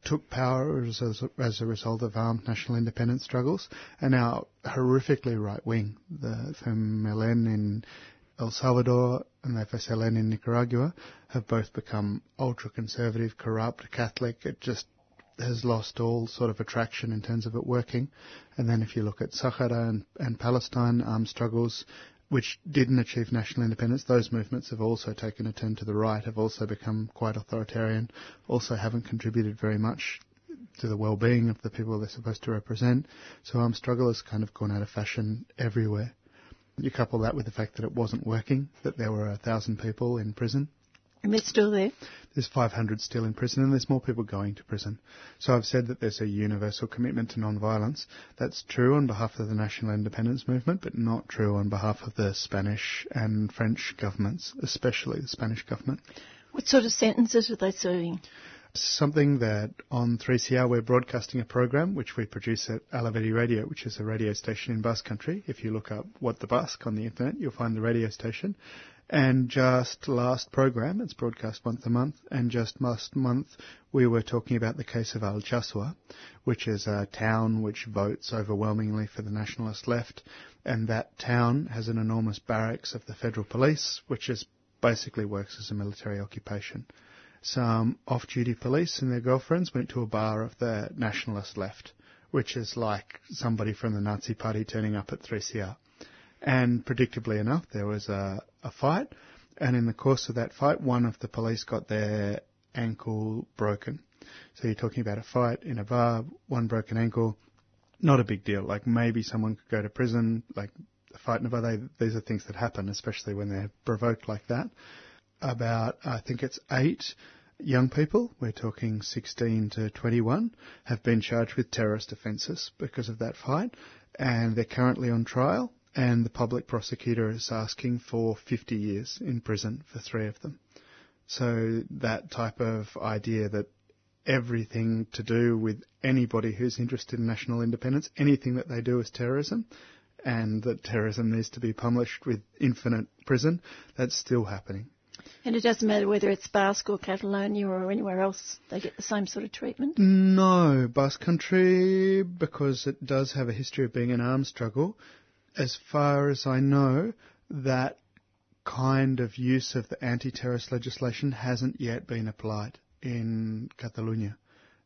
Speaker 22: took power as a, as a result of armed national independence struggles are now horrifically right wing. The FMLN in El Salvador and the FSLN in Nicaragua have both become ultra conservative, corrupt, Catholic. It just has lost all sort of attraction in terms of it working. And then if you look at Sahara and, and Palestine armed struggles, which didn't achieve national independence, those movements have also taken a turn to the right, have also become quite authoritarian, also haven't contributed very much to the well-being of the people they're supposed to represent. So armed struggle has kind of gone out of fashion everywhere. You couple that with the fact that it wasn't working, that there were a thousand people in prison.
Speaker 2: And they're still there?
Speaker 22: There's 500 still in prison, and there's more people going to prison. So I've said that there's a universal commitment to non-violence. That's true on behalf of the national independence movement, but not true on behalf of the Spanish and French governments, especially the Spanish government.
Speaker 2: What sort of sentences are they serving?
Speaker 22: Something that on 3CR we're broadcasting a program which we produce at Hala Bedi Radio, which is a radio station in Basque Country. If you look up What the Basque on the internet, you'll find the radio station. And just last program, it's broadcast once a month, and just last month we were talking about the case of Altsasua, which is a town which votes overwhelmingly for the nationalist left, and that town has an enormous barracks of the federal police, which is basically works as a military occupation some off-duty police and their girlfriends went to a bar of the nationalist left, which is like somebody from the Nazi party turning up at 3CR. And predictably enough, there was a, a fight, and in the course of that fight, one of the police got their ankle broken. So you're talking about a fight in a bar, one broken ankle, not a big deal. Like maybe someone could go to prison, like a fight in a bar. They, these are things that happen, especially when they're provoked like that about, I think it's eight young people, we're talking 16 to 21, have been charged with terrorist offences because of that fight, and they're currently on trial, and the public prosecutor is asking for 50 years in prison for three of them. So that type of idea that everything to do with anybody who's interested in national independence, anything that they do is terrorism, and that terrorism needs to be punished with infinite prison, that's still happening.
Speaker 2: And it doesn't matter whether it's Basque or Catalonia or anywhere else, they get the same sort of treatment?
Speaker 22: No, Basque Country, because it does have a history of being an arms struggle, as far as I know, that kind of use of the anti-terrorist legislation hasn't yet been applied in Catalonia.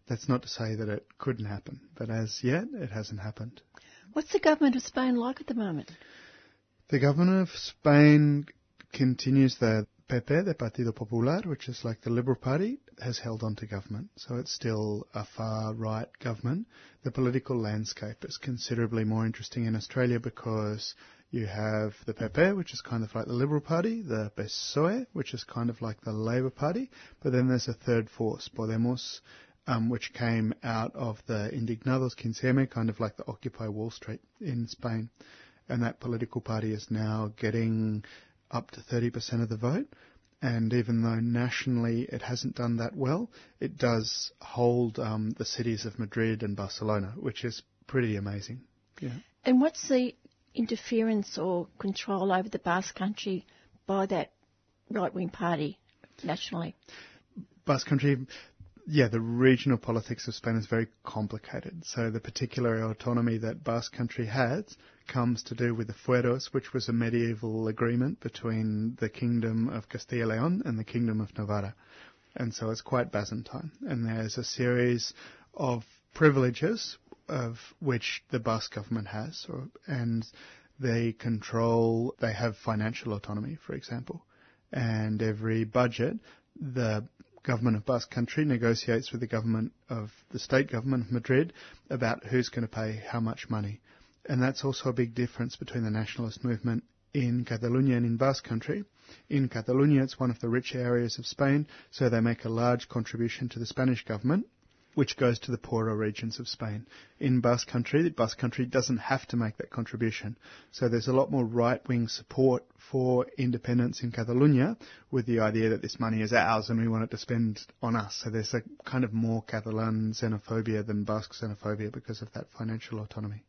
Speaker 22: That's not to say that it couldn't happen, but as yet, it hasn't happened.
Speaker 2: What's the government of Spain like at the moment?
Speaker 22: The government of Spain continues the PP, the Partido Popular, which is like the Liberal Party, has held on to government. So it's still a far right government. The political landscape is considerably more interesting in Australia because you have the PP, which is kind of like the Liberal Party, the PSOE, which is kind of like the Labor Party, but then there's a third force, Podemos, um, which came out of the Indignados 15M, kind of like the Occupy Wall Street in Spain. And that political party is now getting up to 30% of the vote. And even though nationally it hasn't done that well, it does hold um, the cities of Madrid and Barcelona, which is pretty amazing. Yeah.
Speaker 2: And what's the interference or control over the Basque Country by that right wing party nationally?
Speaker 22: Basque Country, yeah, the regional politics of Spain is very complicated. So the particular autonomy that Basque Country has comes to do with the fueros, which was a medieval agreement between the Kingdom of Castilla León and the Kingdom of Navarra. And so it's quite Byzantine. And there's a series of privileges of which the Basque government has, or, and they control, they have financial autonomy, for example. And every budget, the government of Basque Country negotiates with the government of the state government of Madrid about who's going to pay how much money. And that's also a big difference between the nationalist movement in Catalonia and in Basque Country. In Catalonia, it's one of the rich areas of Spain, so they make a large contribution to the Spanish government, which goes to the poorer regions of Spain. In Basque Country, the Basque Country doesn't have to make that contribution. So there's a lot more right-wing support for independence in Catalonia with the idea that this money is ours and we want it to spend on us. So there's a kind of more Catalan xenophobia than Basque xenophobia because of that financial autonomy.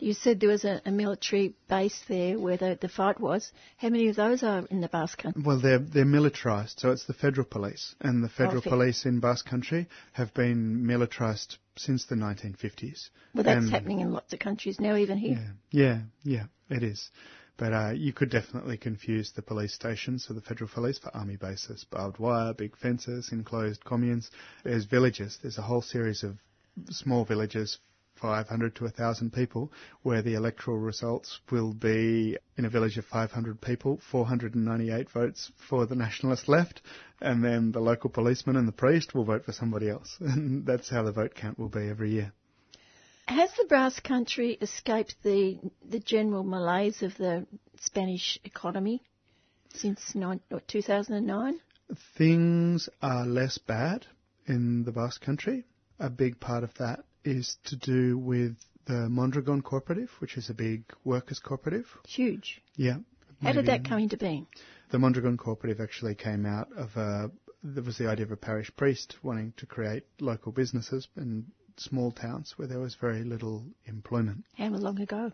Speaker 2: You said there was a, a military base there where the, the fight was. How many of those are in the Basque Country?
Speaker 22: Well, they're they're militarised, so it's the federal police, and the federal
Speaker 2: Oh,
Speaker 22: police in Basque Country have been militarised since the 1950s.
Speaker 2: Well, that's happening in lots of countries now, even here.
Speaker 22: Yeah, yeah, it is. But uh, you could definitely confuse the police stations for the federal police for army bases, barbed wire, big fences, enclosed communes. There's villages. There's a whole series of small villages, 500 to 1,000 people, where the electoral results will be in a village of 500 people, 498 votes for the nationalist left, and then the local policeman and the priest will vote for somebody else. <laughs> And that's how the vote count will be every year.
Speaker 2: Has the Basque Country escaped the the general malaise of the Spanish economy since nine, 2009?
Speaker 22: things are less bad in the Basque Country. A big part of that is to do with the Mondragon Cooperative, which is a big workers' cooperative.
Speaker 2: Huge.
Speaker 22: Yeah.
Speaker 2: How did that come into being?
Speaker 22: The Mondragon Cooperative actually came out of a, there was the idea of a parish priest wanting to create local businesses in small towns where there was very little employment.
Speaker 2: How long ago?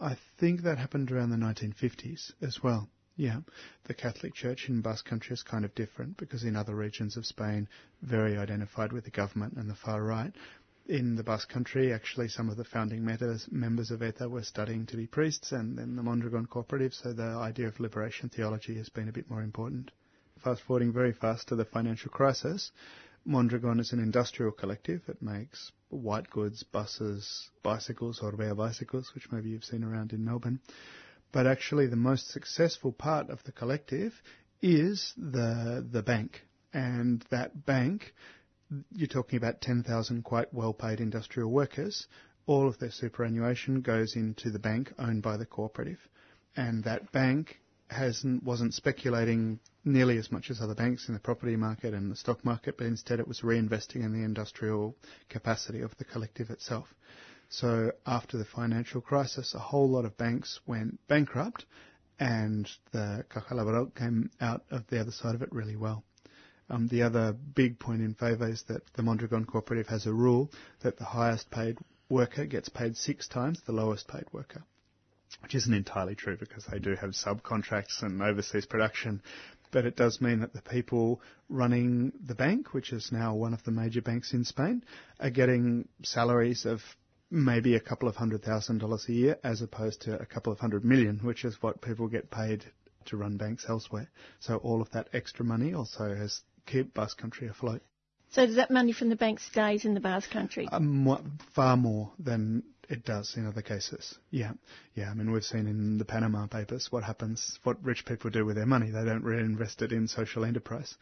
Speaker 22: I think that happened around the 1950s as well. Yeah, the Catholic Church in Basque Country is kind of different because in other regions of Spain, very identified with the government and the far right. In the Basque Country, actually, some of the founding members, of ETA were studying to be priests, and then the Mondragon Cooperative, so the idea of liberation theology has been a bit more important. Fast forwarding very fast to the financial crisis, Mondragon is an industrial collective. It makes white goods, buses, bicycles, or Orbea bicycles, which maybe you've seen around in Melbourne. But actually, the most successful part of the collective is the the bank, and that bank, you're talking about 10,000 quite well-paid industrial workers. All of their superannuation goes into the bank owned by the cooperative, and that bank hasn't wasn't speculating nearly as much as other banks in the property market and the stock market, but instead it was reinvesting in the industrial capacity of the collective itself. So after the financial crisis, a whole lot of banks went bankrupt, and the Caja Laboral came out of the other side of it really well. Um, the other big point in favour is that the Mondragon Cooperative has a rule that the highest paid worker gets paid six times the lowest paid worker, which isn't entirely true because they do have subcontracts and overseas production. But it does mean that the people running the bank, which is now one of the major banks in Spain, are getting salaries of maybe a couple of hundred thousand dollars a year as opposed to a couple of hundred million, which is what people get paid to run banks elsewhere. So all of that extra money also has kept Basque Country afloat.
Speaker 2: So does that money from the bank stays in the Basque Country?
Speaker 22: Um, far more than it does in other cases. Yeah, yeah. I mean, we've seen in the Panama Papers what happens, what rich people do with their money. They don't reinvest it in social enterprise.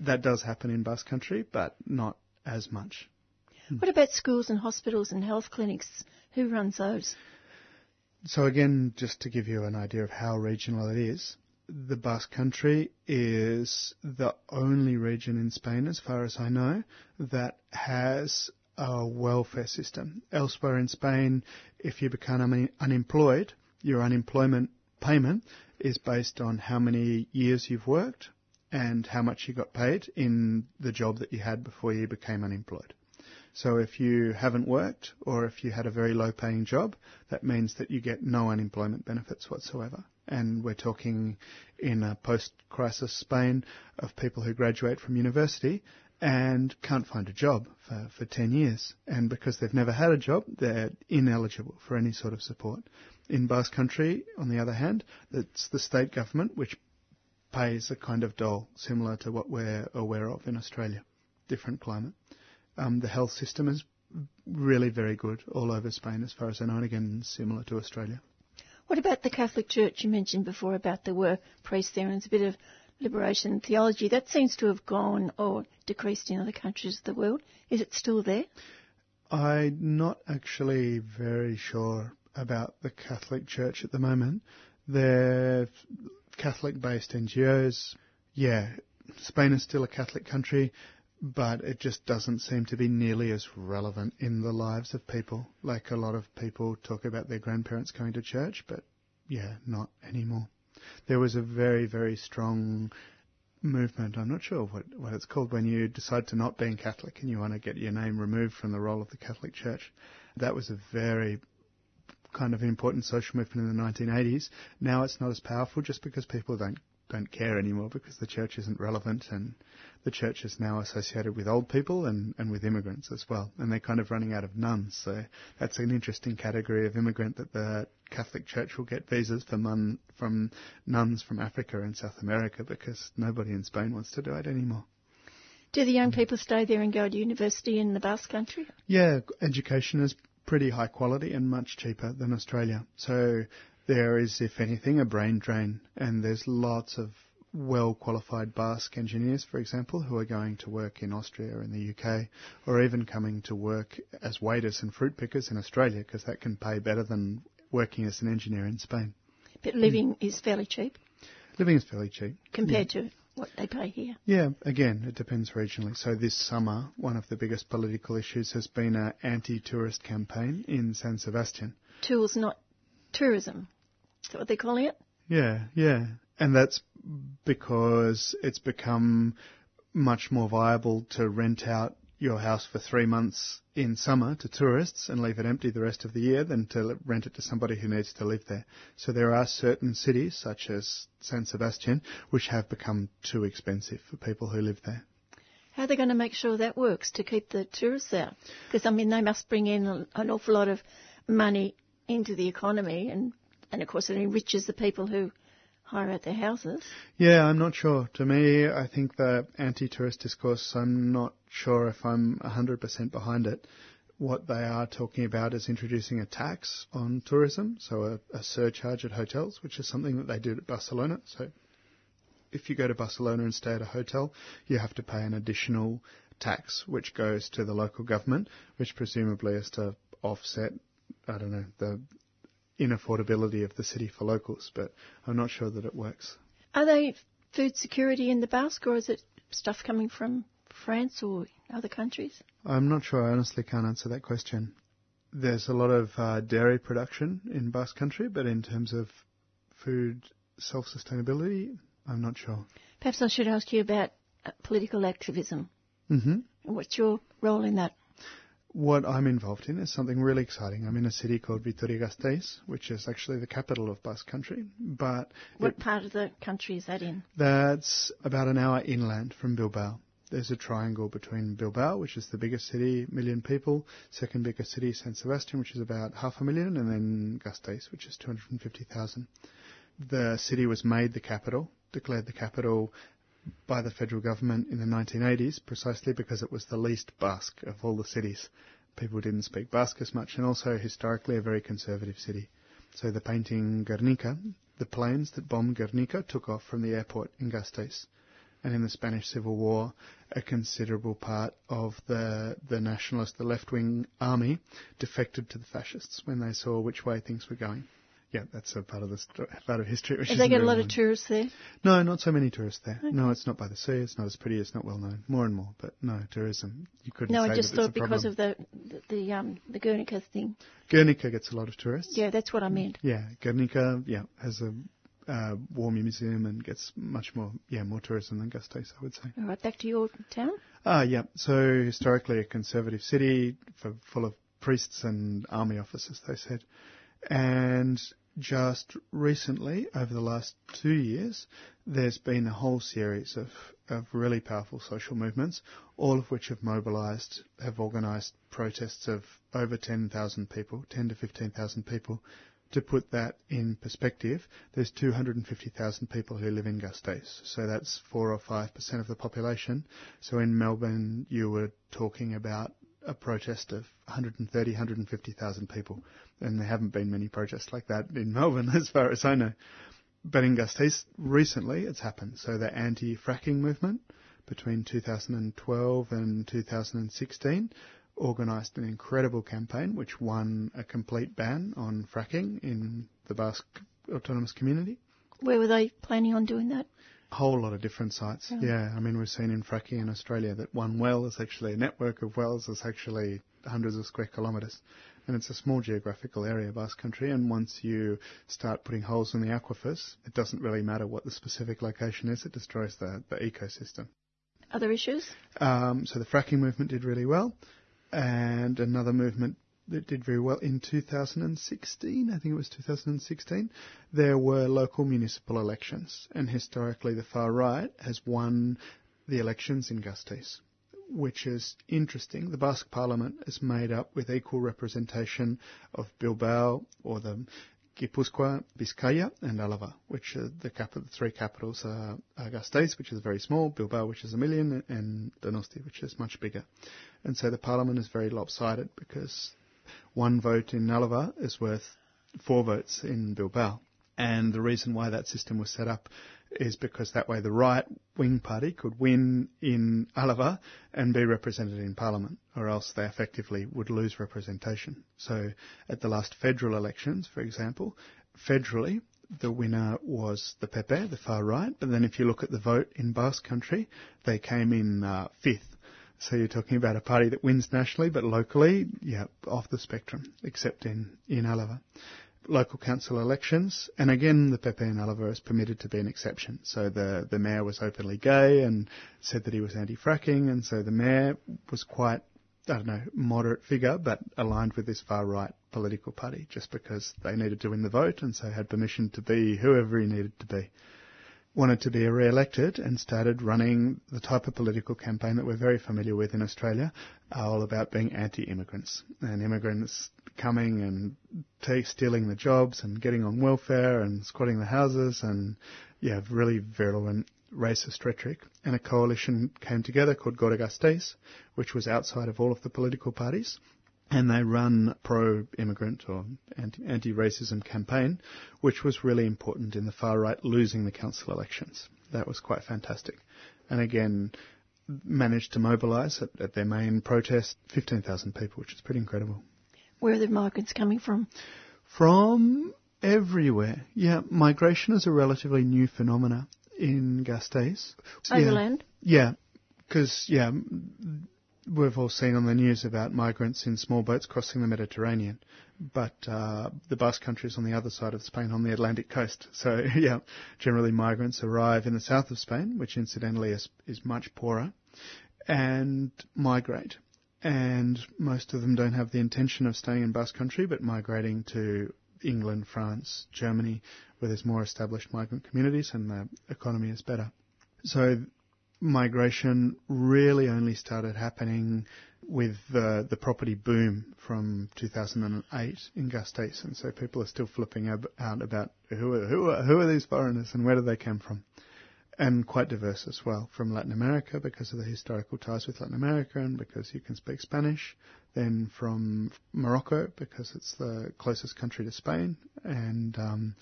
Speaker 22: That does happen in Basque Country, but not as much.
Speaker 2: What about schools and hospitals and health clinics? Who runs those?
Speaker 22: So again, just to give you an idea of how regional it is, the Basque Country is the only region in Spain, as far as I know, that has a welfare system. Elsewhere in Spain, if you become un- unemployed, your unemployment payment is based on how many years you've worked and how much you got paid in the job that you had before you became unemployed. So if you haven't worked or if you had a very low paying job, that means that you get no unemployment benefits whatsoever. And we're talking in a post crisis Spain of people who graduate from university and can't find a job for, for 10 years. And because they've never had a job, they're ineligible for any sort of support. In Basque Country, on the other hand, it's the state government which pays a kind of dole similar to what we're aware of in Australia. Different climate. Um, the health system is really very good all over Spain as far as I know, and again, similar to Australia.
Speaker 2: What about the Catholic Church? You mentioned before about there were priests there, and it's a bit of liberation theology. That seems to have gone or decreased in other countries of the world. Is it still there?
Speaker 22: I'm not actually very sure about the Catholic Church at the moment. They're Catholic based NGOs. Yeah, Spain is still a Catholic country, but it just doesn't seem to be nearly as relevant in the lives of people. Like a lot of people talk about their grandparents going to church, but yeah, not anymore. There was a very, very strong movement. I'm not sure what, what it's called when you decide to not being Catholic and you want to get your name removed from the role of the Catholic Church. That was a very kind of important social movement in the 1980s. Now it's not as powerful just because people don't don't care anymore because the church isn't relevant and the church is now associated with old people and, and with immigrants as well. And they're kind of running out of nuns. So that's an interesting category of immigrant that the Catholic Church will get visas for from nuns from Africa and South America because nobody in Spain wants to do it anymore.
Speaker 2: Do the young mm. people stay there and go to university in the Basque Country?
Speaker 22: Yeah, education is pretty high quality and much cheaper than Australia. So there is, if anything, a brain drain, and there's lots of well qualified Basque engineers, for example, who are going to work in Austria or in the UK, or even coming to work as waiters and fruit pickers in Australia, because that can pay better than working as an engineer in Spain.
Speaker 2: But living mm. is fairly cheap.
Speaker 22: Living is fairly cheap.
Speaker 2: Compared yeah. to what they pay here?
Speaker 22: Yeah, again, it depends regionally. So this summer, one of the biggest political issues has been an anti-tourist campaign in San Sebastian.
Speaker 2: Tours, not tourism. Is that what they're calling it?
Speaker 22: Yeah, yeah. And that's because it's become much more viable to rent out your house for three months in summer to tourists and leave it empty the rest of the year than to rent it to somebody who needs to live there. So there are certain cities, such as San Sebastian, which have become too expensive for people who live there.
Speaker 2: How are they going to make sure that works to keep the tourists out? Because, I mean, they must bring in an awful lot of money into the economy and, and of course it enriches the people who hire out their houses.
Speaker 22: Yeah, I'm not sure. To me, I think the anti-tourist discourse, I'm not sure if I'm 100% behind it. What they are talking about is introducing a tax on tourism, so a, a surcharge at hotels, which is something that they did at Barcelona. So if you go to Barcelona and stay at a hotel, you have to pay an additional tax, which goes to the local government, which presumably is to offset, I don't know, the inaffordability of the city for locals, but I'm not sure that it works.
Speaker 2: Are they food security in the Basque, or is it stuff coming from France or other countries?
Speaker 22: I'm not sure. I honestly can't answer that question. There's a lot of uh, dairy production in Basque Country, but in terms of food self-sustainability, I'm not sure.
Speaker 2: Perhaps I should ask you about uh, political activism.
Speaker 22: Mm-hmm.
Speaker 2: What's your role in that?
Speaker 22: What I'm involved in is something really exciting. I'm in a city called Vitoria-Gasteiz, which is actually the capital of Basque Country. But
Speaker 2: what part of the country is that in?
Speaker 22: That's about an hour inland from Bilbao. There's a triangle between Bilbao, which is the biggest city, million people, second biggest city, San Sebastian, which is about half a million, and then Gasteiz, which is 250,000. The city was made the capital, declared the capital by the federal government in the 1980s precisely because it was the least Basque of all the cities. People didn't speak Basque as much and also historically a very conservative city. So the painting Guernica, the planes that bombed Guernica took off from the airport in Gasteiz. And in the Spanish Civil War, a considerable part of the, the nationalist, the left-wing army defected to the fascists when they saw which way things were going. Yeah, that's a part of the sto- part of history. Which
Speaker 2: they get a lot of tourists there?
Speaker 22: No, not so many tourists there. Okay. No, it's not by the sea. It's not as pretty. It's not well known. More and more, but no tourism. You couldn't.
Speaker 2: No,
Speaker 22: I
Speaker 2: just thought because of the the, the um the Guernica thing.
Speaker 22: Guernica gets a lot of tourists.
Speaker 2: Yeah, that's what I meant.
Speaker 22: Yeah, Guernica, yeah, has a uh, war museum and gets much more, yeah, more tourism than Gasteiz, I would say.
Speaker 2: All right, back to your town.
Speaker 22: Ah, uh, yeah. So historically a conservative city, for, full of priests and army officers, they said, and just recently, over the last two years, there's been a whole series of, of really powerful social movements, all of which have mobilised, have organised protests of over 10,000 people, 10 to 15,000 people. To put that in perspective, there's 250,000 people who live in Gasteiz, so that's 4 or 5% of the population. So in Melbourne, you were talking about a protest of 130, 150,000 people, and there haven't been many protests like that in <laughs> Melbourne, as far as I know. But in Gasteiz, recently it's happened. So the anti-fracking movement between 2012 and 2016 organised an incredible campaign which won a complete ban on fracking in the Basque Autonomous Community.
Speaker 2: Where were they planning on doing that?
Speaker 22: Whole lot of different sites.
Speaker 2: Right.
Speaker 22: Yeah, I mean we've seen in fracking in Australia that one well is actually a network of wells is actually hundreds of square kilometres. And it's a small geographical area, Basque Country, and once you start putting holes in the aquifers, it doesn't really matter what the specific location is, it destroys the, the ecosystem.
Speaker 2: Other issues?
Speaker 22: Um, so the fracking movement did really well, and another movement that did very well in 2016, I think it was 2016, there were local municipal elections, and historically the far right has won the elections in Gasteiz, which is interesting. The Basque Parliament is made up with equal representation of Bilbao or the Gipuzkoa, Vizcaya, and Alava, which are the, cap- the three capitals are Gasteiz, which is very small, Bilbao, which is a million, and Donosti, which is much bigger. And so the parliament is very lopsided because one vote in Alava is worth four votes in Bilbao. And the reason why that system was set up is because that way the right wing party could win in Alava and be represented in Parliament, or else they effectively would lose representation. So at the last federal elections, for example, federally, the winner was the Pepe, the far right, but then if you look at the vote in Basque Country, they came in uh, fifth. So you're talking about a party that wins nationally, but locally, yeah, off the spectrum, except in, in Alava local council elections, and again, the Pepe in Alava is permitted to be an exception. So the, the mayor was openly gay and said that he was anti-fracking, and so the mayor was quite, I don't know, moderate figure, but aligned with this far right political party, just because they needed to win the vote, and so had permission to be whoever he needed to be. Wanted to be re-elected and started running the type of political campaign that we're very familiar with in Australia, all about being anti-immigrants and immigrants coming and take, stealing the jobs and getting on welfare and squatting the houses and yeah, really virulent racist rhetoric. And a coalition came together called Gora Gasteiz, which was outside of all of the political parties. And they run pro-immigrant or anti- anti-racism campaign, which was really important in the far right losing the council elections. That was quite fantastic. And again, managed to mobilise at, at their main protest 15,000 people, which is pretty incredible.
Speaker 2: Where are the migrants coming from?
Speaker 22: From everywhere. Yeah, migration is a relatively new phenomena in Gasteiz.
Speaker 2: Overland?
Speaker 22: Yeah, because, yeah, we've all seen on the news about migrants in small boats crossing the Mediterranean, but uh, the Basque Country is on the other side of Spain, on the Atlantic coast. <laughs> So, yeah, generally migrants arrive in the south of Spain, which incidentally is, is much poorer, and migrate and most of them don't have the intention of staying in Basque Country, but migrating to England, France, Germany, where there's more established migrant communities and the economy is better. So migration really only started happening with the, the property boom from 2008 in and so people are still flipping ab- out about who are, who are, who are these foreigners and where do they come from and quite diverse as well from Latin America because of the historical ties with Latin America and because you can speak Spanish. Then from Morocco because it's the closest country to Spain, and um,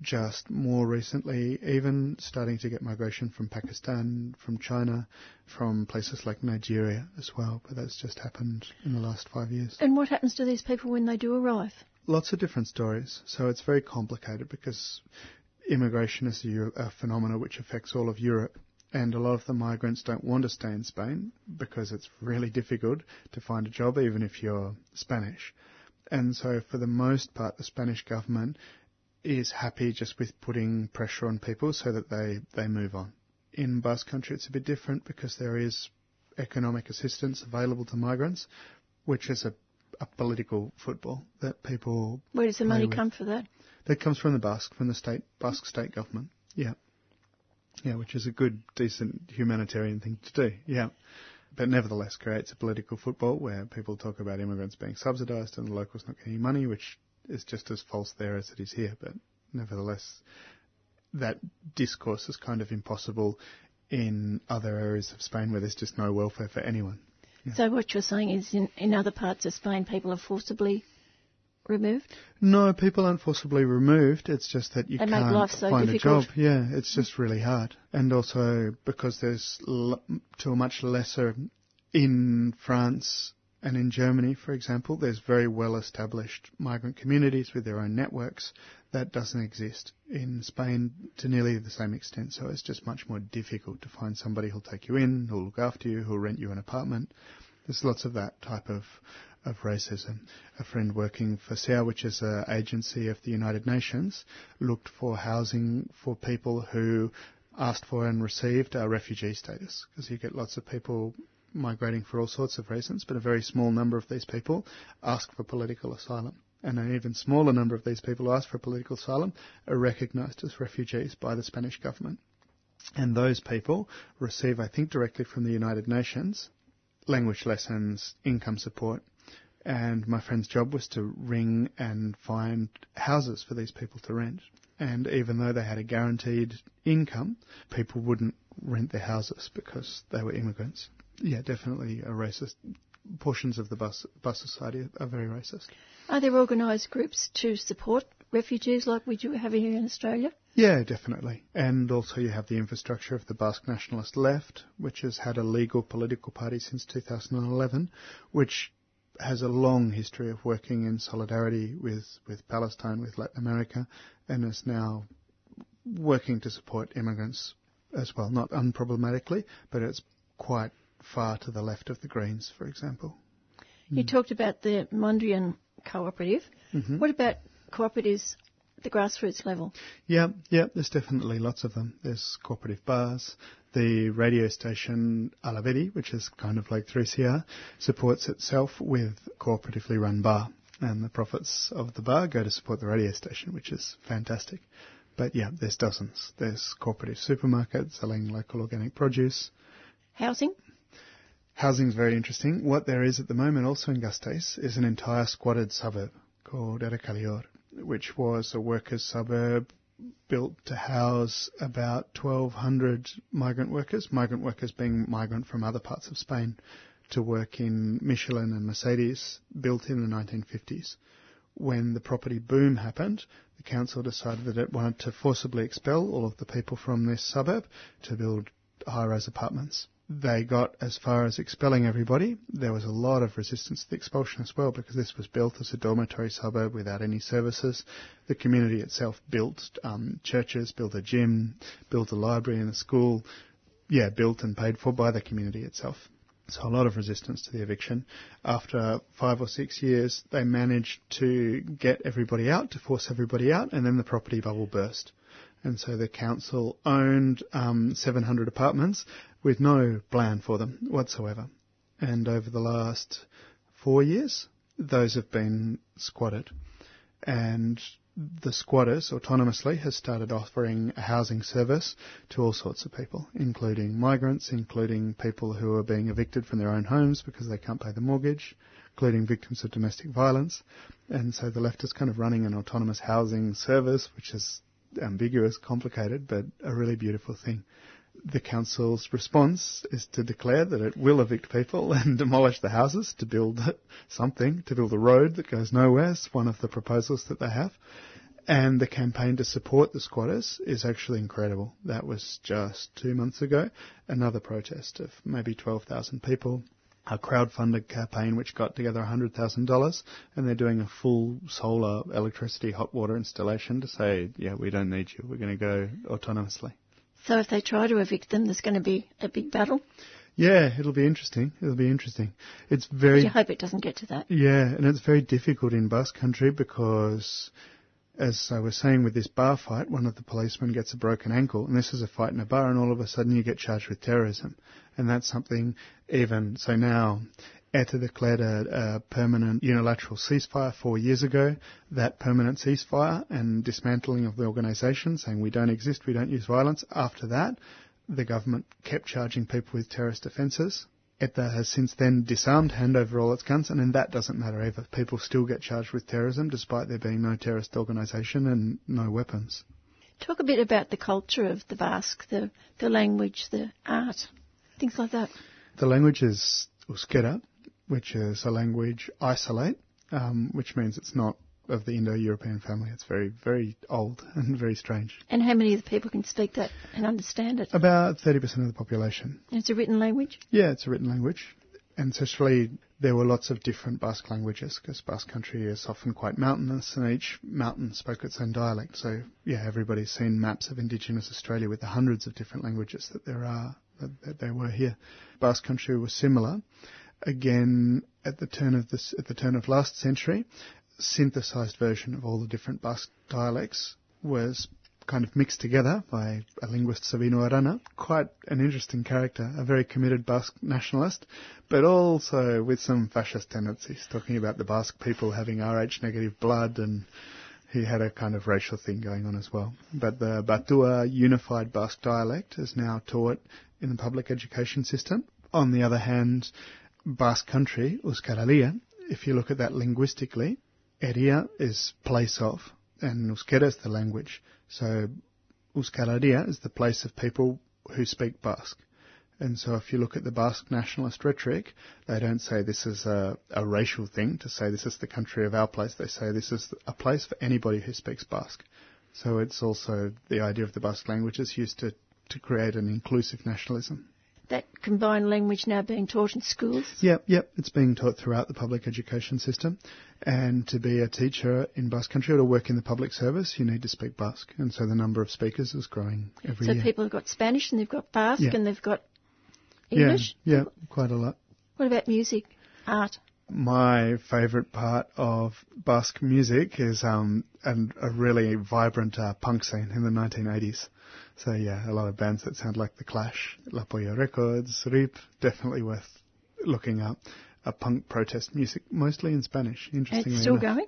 Speaker 22: just more recently, even starting to get migration from Pakistan, from China, from places like Nigeria as well. But that's just happened in the last five years.
Speaker 2: And what happens to these people when they do arrive?
Speaker 22: Lots of different stories. So it's very complicated because immigration is a, a phenomena which affects all of Europe. And a lot of the migrants don't want to stay in Spain because it's really difficult to find a job even if you're Spanish. And so for the most part, the Spanish government is happy just with putting pressure on people so that they, they move on. In Basque Country, it's a bit different because there is economic assistance available to migrants, which is a, a political football that people
Speaker 2: Where does the money
Speaker 22: with.
Speaker 2: come for that?
Speaker 22: That comes from the Basque, from the state Basque state government. Yeah, yeah, which is a good, decent humanitarian thing to do. Yeah, but nevertheless creates a political football where people talk about immigrants being subsidised and the locals not getting any money, which is just as false there as it is here. But nevertheless, that discourse is kind of impossible in other areas of Spain where there's just no welfare for anyone.
Speaker 2: So what you're saying is in, in other parts of Spain people are forcibly removed?
Speaker 22: No, people aren't forcibly removed. It's just that you
Speaker 2: They
Speaker 22: can't
Speaker 2: life so
Speaker 22: find
Speaker 2: difficult.
Speaker 22: a job. Yeah, it's just really hard. And also because there's l- to a much lesser in France and in Germany, for example, there's very well established migrant communities with their own networks. That doesn't exist in Spain to nearly the same extent. So it's just much more difficult to find somebody who'll take you in, who'll look after you, who'll rent you an apartment. There's lots of that type of of racism. A friend working for SEA, which is an agency of the United Nations, looked for housing for people who asked for and received uh, refugee status, because you get lots of people migrating for all sorts of reasons, but a very small number of these people ask for political asylum. And an even smaller number of these people who ask for political asylum are recognised as refugees by the Spanish government. And those people receive, I think, directly from the United Nations, language lessons, income support, and my friend's job was to ring and find houses for these people to rent. And even though they had a guaranteed income, people wouldn't rent their houses because they were immigrants. Yeah, definitely a racist. Portions of the bus, bus society are very racist.
Speaker 2: Are there organised groups to support refugees like we do have here in Australia?
Speaker 22: Yeah, definitely. And also you have the infrastructure of the Basque Nationalist Left, which has had a legal political party since 2011, which has a long history of working in solidarity with, with Palestine, with Latin America, and is now working to support immigrants as well. Not unproblematically, but it's quite far to the left of the Greens, for example.
Speaker 2: You talked about the Mondrian cooperative.
Speaker 22: Mhm.
Speaker 2: What about cooperatives at the grassroots level?
Speaker 22: Yeah, yeah, there's definitely lots of them. There's cooperative bars. The radio station Hala Bedi, which is kind of like 3CR, supports itself with cooperatively run bar. And the profits of the bar go to support the radio station, which is fantastic. But yeah, there's dozens. There's cooperative supermarkets selling local organic produce.
Speaker 2: Housing?
Speaker 22: Housing's very interesting. What there is at the moment also in Gasteiz is an entire squatted suburb called Errekaleor, which was a workers' suburb built to house about 1,200 migrant workers, migrant workers being migrant from other parts of Spain to work in Michelin and Mercedes, built in the 1950s. When the property boom happened, the council decided that it wanted to forcibly expel all of the people from this suburb to build high-rise apartments. They got as far as expelling everybody. There was a lot of resistance to the expulsion as well because this was built as a dormitory suburb without any services. The community itself built um, churches, built a gym, built a library and a school. Yeah, built and paid for by the community itself. So a lot of resistance to the eviction. After five or six years, they managed to get everybody out, to force everybody out, and then the property bubble burst. And so the council owned um, 700 apartments with no plan for them whatsoever. And over the last four years, those have been squatted. And the squatters autonomously has started offering a housing service to all sorts of people, including migrants, including people who are being evicted from their own homes because they can't pay the mortgage, including victims of domestic violence. And so the left is kind of running an autonomous housing service, which is ambiguous, complicated, but a really beautiful thing. The council's response is to declare that it will evict people <laughs> and demolish the houses to build <laughs> something, to build a road that goes nowhere. It's one of the proposals that they have. And the campaign to support the squatters is actually incredible. That was just two months ago. Another protest of maybe 12,000 people. A crowd-funded campaign which got together $100,000 and they're doing a full solar electricity hot water installation to say, yeah, we don't need you. We're going to go autonomously.
Speaker 2: So if they try to evict them, there's going to be a big battle.
Speaker 22: Yeah, it'll be interesting. It'll be interesting. It's
Speaker 2: But
Speaker 22: very
Speaker 2: you hope it doesn't get to that.
Speaker 22: yeah, and it's very difficult in Basque Country because, as I was saying with this bar fight, one of the policemen gets a broken ankle, and this is a fight in a bar, and all of a sudden you get charged with terrorism. And that's something even, so now, ETA declared a, a, permanent unilateral ceasefire four years ago. That permanent ceasefire and dismantling of the organisation, saying we don't exist, we don't use violence. After that, the government kept charging people with terrorist offences. ETA has since then disarmed, handed over all its guns, and then that doesn't matter either. People still get charged with terrorism despite there being no terrorist organisation and no weapons.
Speaker 2: Talk a bit about the culture of the Basque, the, the language, the art, things like that.
Speaker 22: The language is Euskera, which is a language isolate, um, which means it's not of the Indo-European family. It's very, very old <laughs> and very strange.
Speaker 2: And how many of the people can speak that and understand it?
Speaker 22: About 30% of the population.
Speaker 2: And it's a written language?
Speaker 22: Yeah, it's a written language. Ancestrally, there were lots of different Basque languages because Basque country is often quite mountainous and each mountain spoke its own dialect. So, yeah, everybody's seen maps of Indigenous Australia with the hundreds of different languages that there are, that, that there were here. Basque country was similar. Again, at the turn of this, at the turn of last century, synthesized version of all the different Basque dialects was kind of mixed together by a linguist, Sabino Arana. Quite an interesting character, a very committed Basque nationalist, but also with some fascist tendencies, talking about the Basque people having Rh negative blood and he had a kind of racial thing going on as well. But the Batua unified Basque dialect is now taught in the public education system. On the other hand, Basque country, Euskal Herria, if you look at that linguistically, Herria is place of, and Euskera is the language. So Euskal Herria is the place of people who speak Basque. And so if you look at the Basque nationalist rhetoric, they don't say this is a, a, racial thing to say this is the country of our place. They say this is a place for anybody who speaks Basque. So it's also the idea of the Basque language is used to, to create an inclusive nationalism
Speaker 2: that combined language now being taught in schools?
Speaker 22: Yep, yep. It's being taught throughout the public education system. And to be a teacher in Basque country or to work in the public service, you need to speak Basque. And so the number of speakers is growing every
Speaker 2: so
Speaker 22: year.
Speaker 2: So people have got Spanish and they've got Basque
Speaker 22: yeah.
Speaker 2: and they've got English?
Speaker 22: Yeah, yeah, quite a lot.
Speaker 2: What about music, art?
Speaker 22: My favourite part of Basque music is um, an, a really vibrant uh, punk scene in the 1980s. So yeah, a lot of bands that sound like The Clash, La Polla Records, RIP, definitely worth looking up. A punk protest music, mostly in Spanish, interestingly
Speaker 2: It's still
Speaker 22: enough.
Speaker 2: going?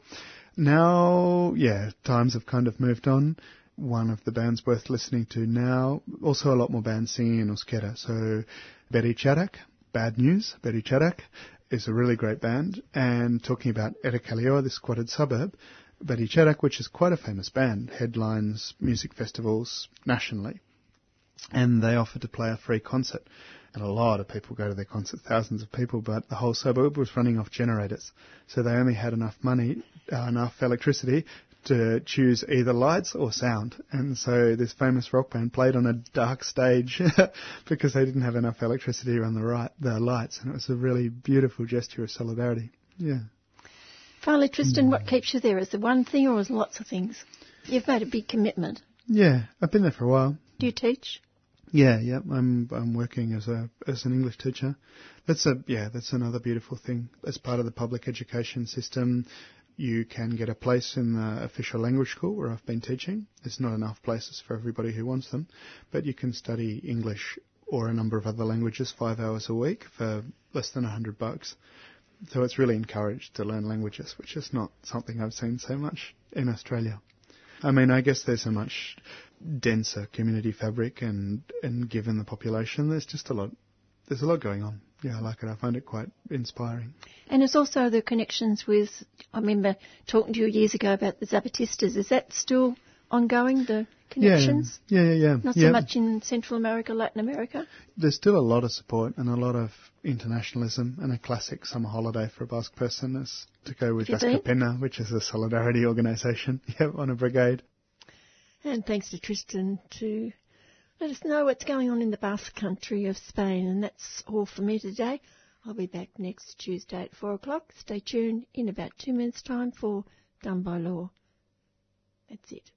Speaker 22: Now, yeah, times have kind of moved on. One of the bands worth listening to now, also a lot more bands singing in Euskera. So, Berri Txarrak, Bad News, Berri Txarrak is a really great band. And talking about Errekaleor, the squatted suburb, Berri Txarrak, which is quite a famous band, headlines music festivals nationally. And they offered to play a free concert. And a lot of people go to their concerts, thousands of people, but the whole suburb was running off generators. So they only had enough money, uh, enough electricity to choose either lights or sound. And so this famous rock band played on a dark stage <laughs> because they didn't have enough electricity to run the, right, the lights. And it was a really beautiful gesture of solidarity. Yeah.
Speaker 2: Finally, Tristan, hmm. what keeps you there? Is there one thing or is there lots of things? You've made a big commitment.
Speaker 22: Yeah, I've been there for a while.
Speaker 2: Do you teach?
Speaker 22: Yeah, yeah. I'm I'm working as a as an English teacher. That's a yeah. That's another beautiful thing. As part of the public education system, you can get a place in the official language school where I've been teaching. There's not enough places for everybody who wants them, but you can study English or a number of other languages five hours a week for less than a hundred bucks. So it's really encouraged to learn languages, which is not something I've seen so much in Australia. I mean, I guess there's a much denser community fabric, and and given the population, there's just a lot. There's a lot going on. Yeah, I like it. I find it quite inspiring.
Speaker 2: And it's also the connections with. I remember talking to you years ago about the Zapatistas. Is that still ongoing? The connections?
Speaker 22: Yeah, yeah, yeah.
Speaker 2: Not
Speaker 22: yeah.
Speaker 2: so much in Central America, Latin America.
Speaker 22: There's still a lot of support and a lot of internationalism, and a classic summer holiday for a Basque person is to go with Basque which is a solidarity organisation. <laughs> Yeah, on a brigade.
Speaker 2: And thanks to Tristan to let us know what's going on in the Basque country of Spain. And that's all for me today. I'll be back next Tuesday at 4 o'clock. Stay tuned in about two minutes' time for Done by Law. That's it.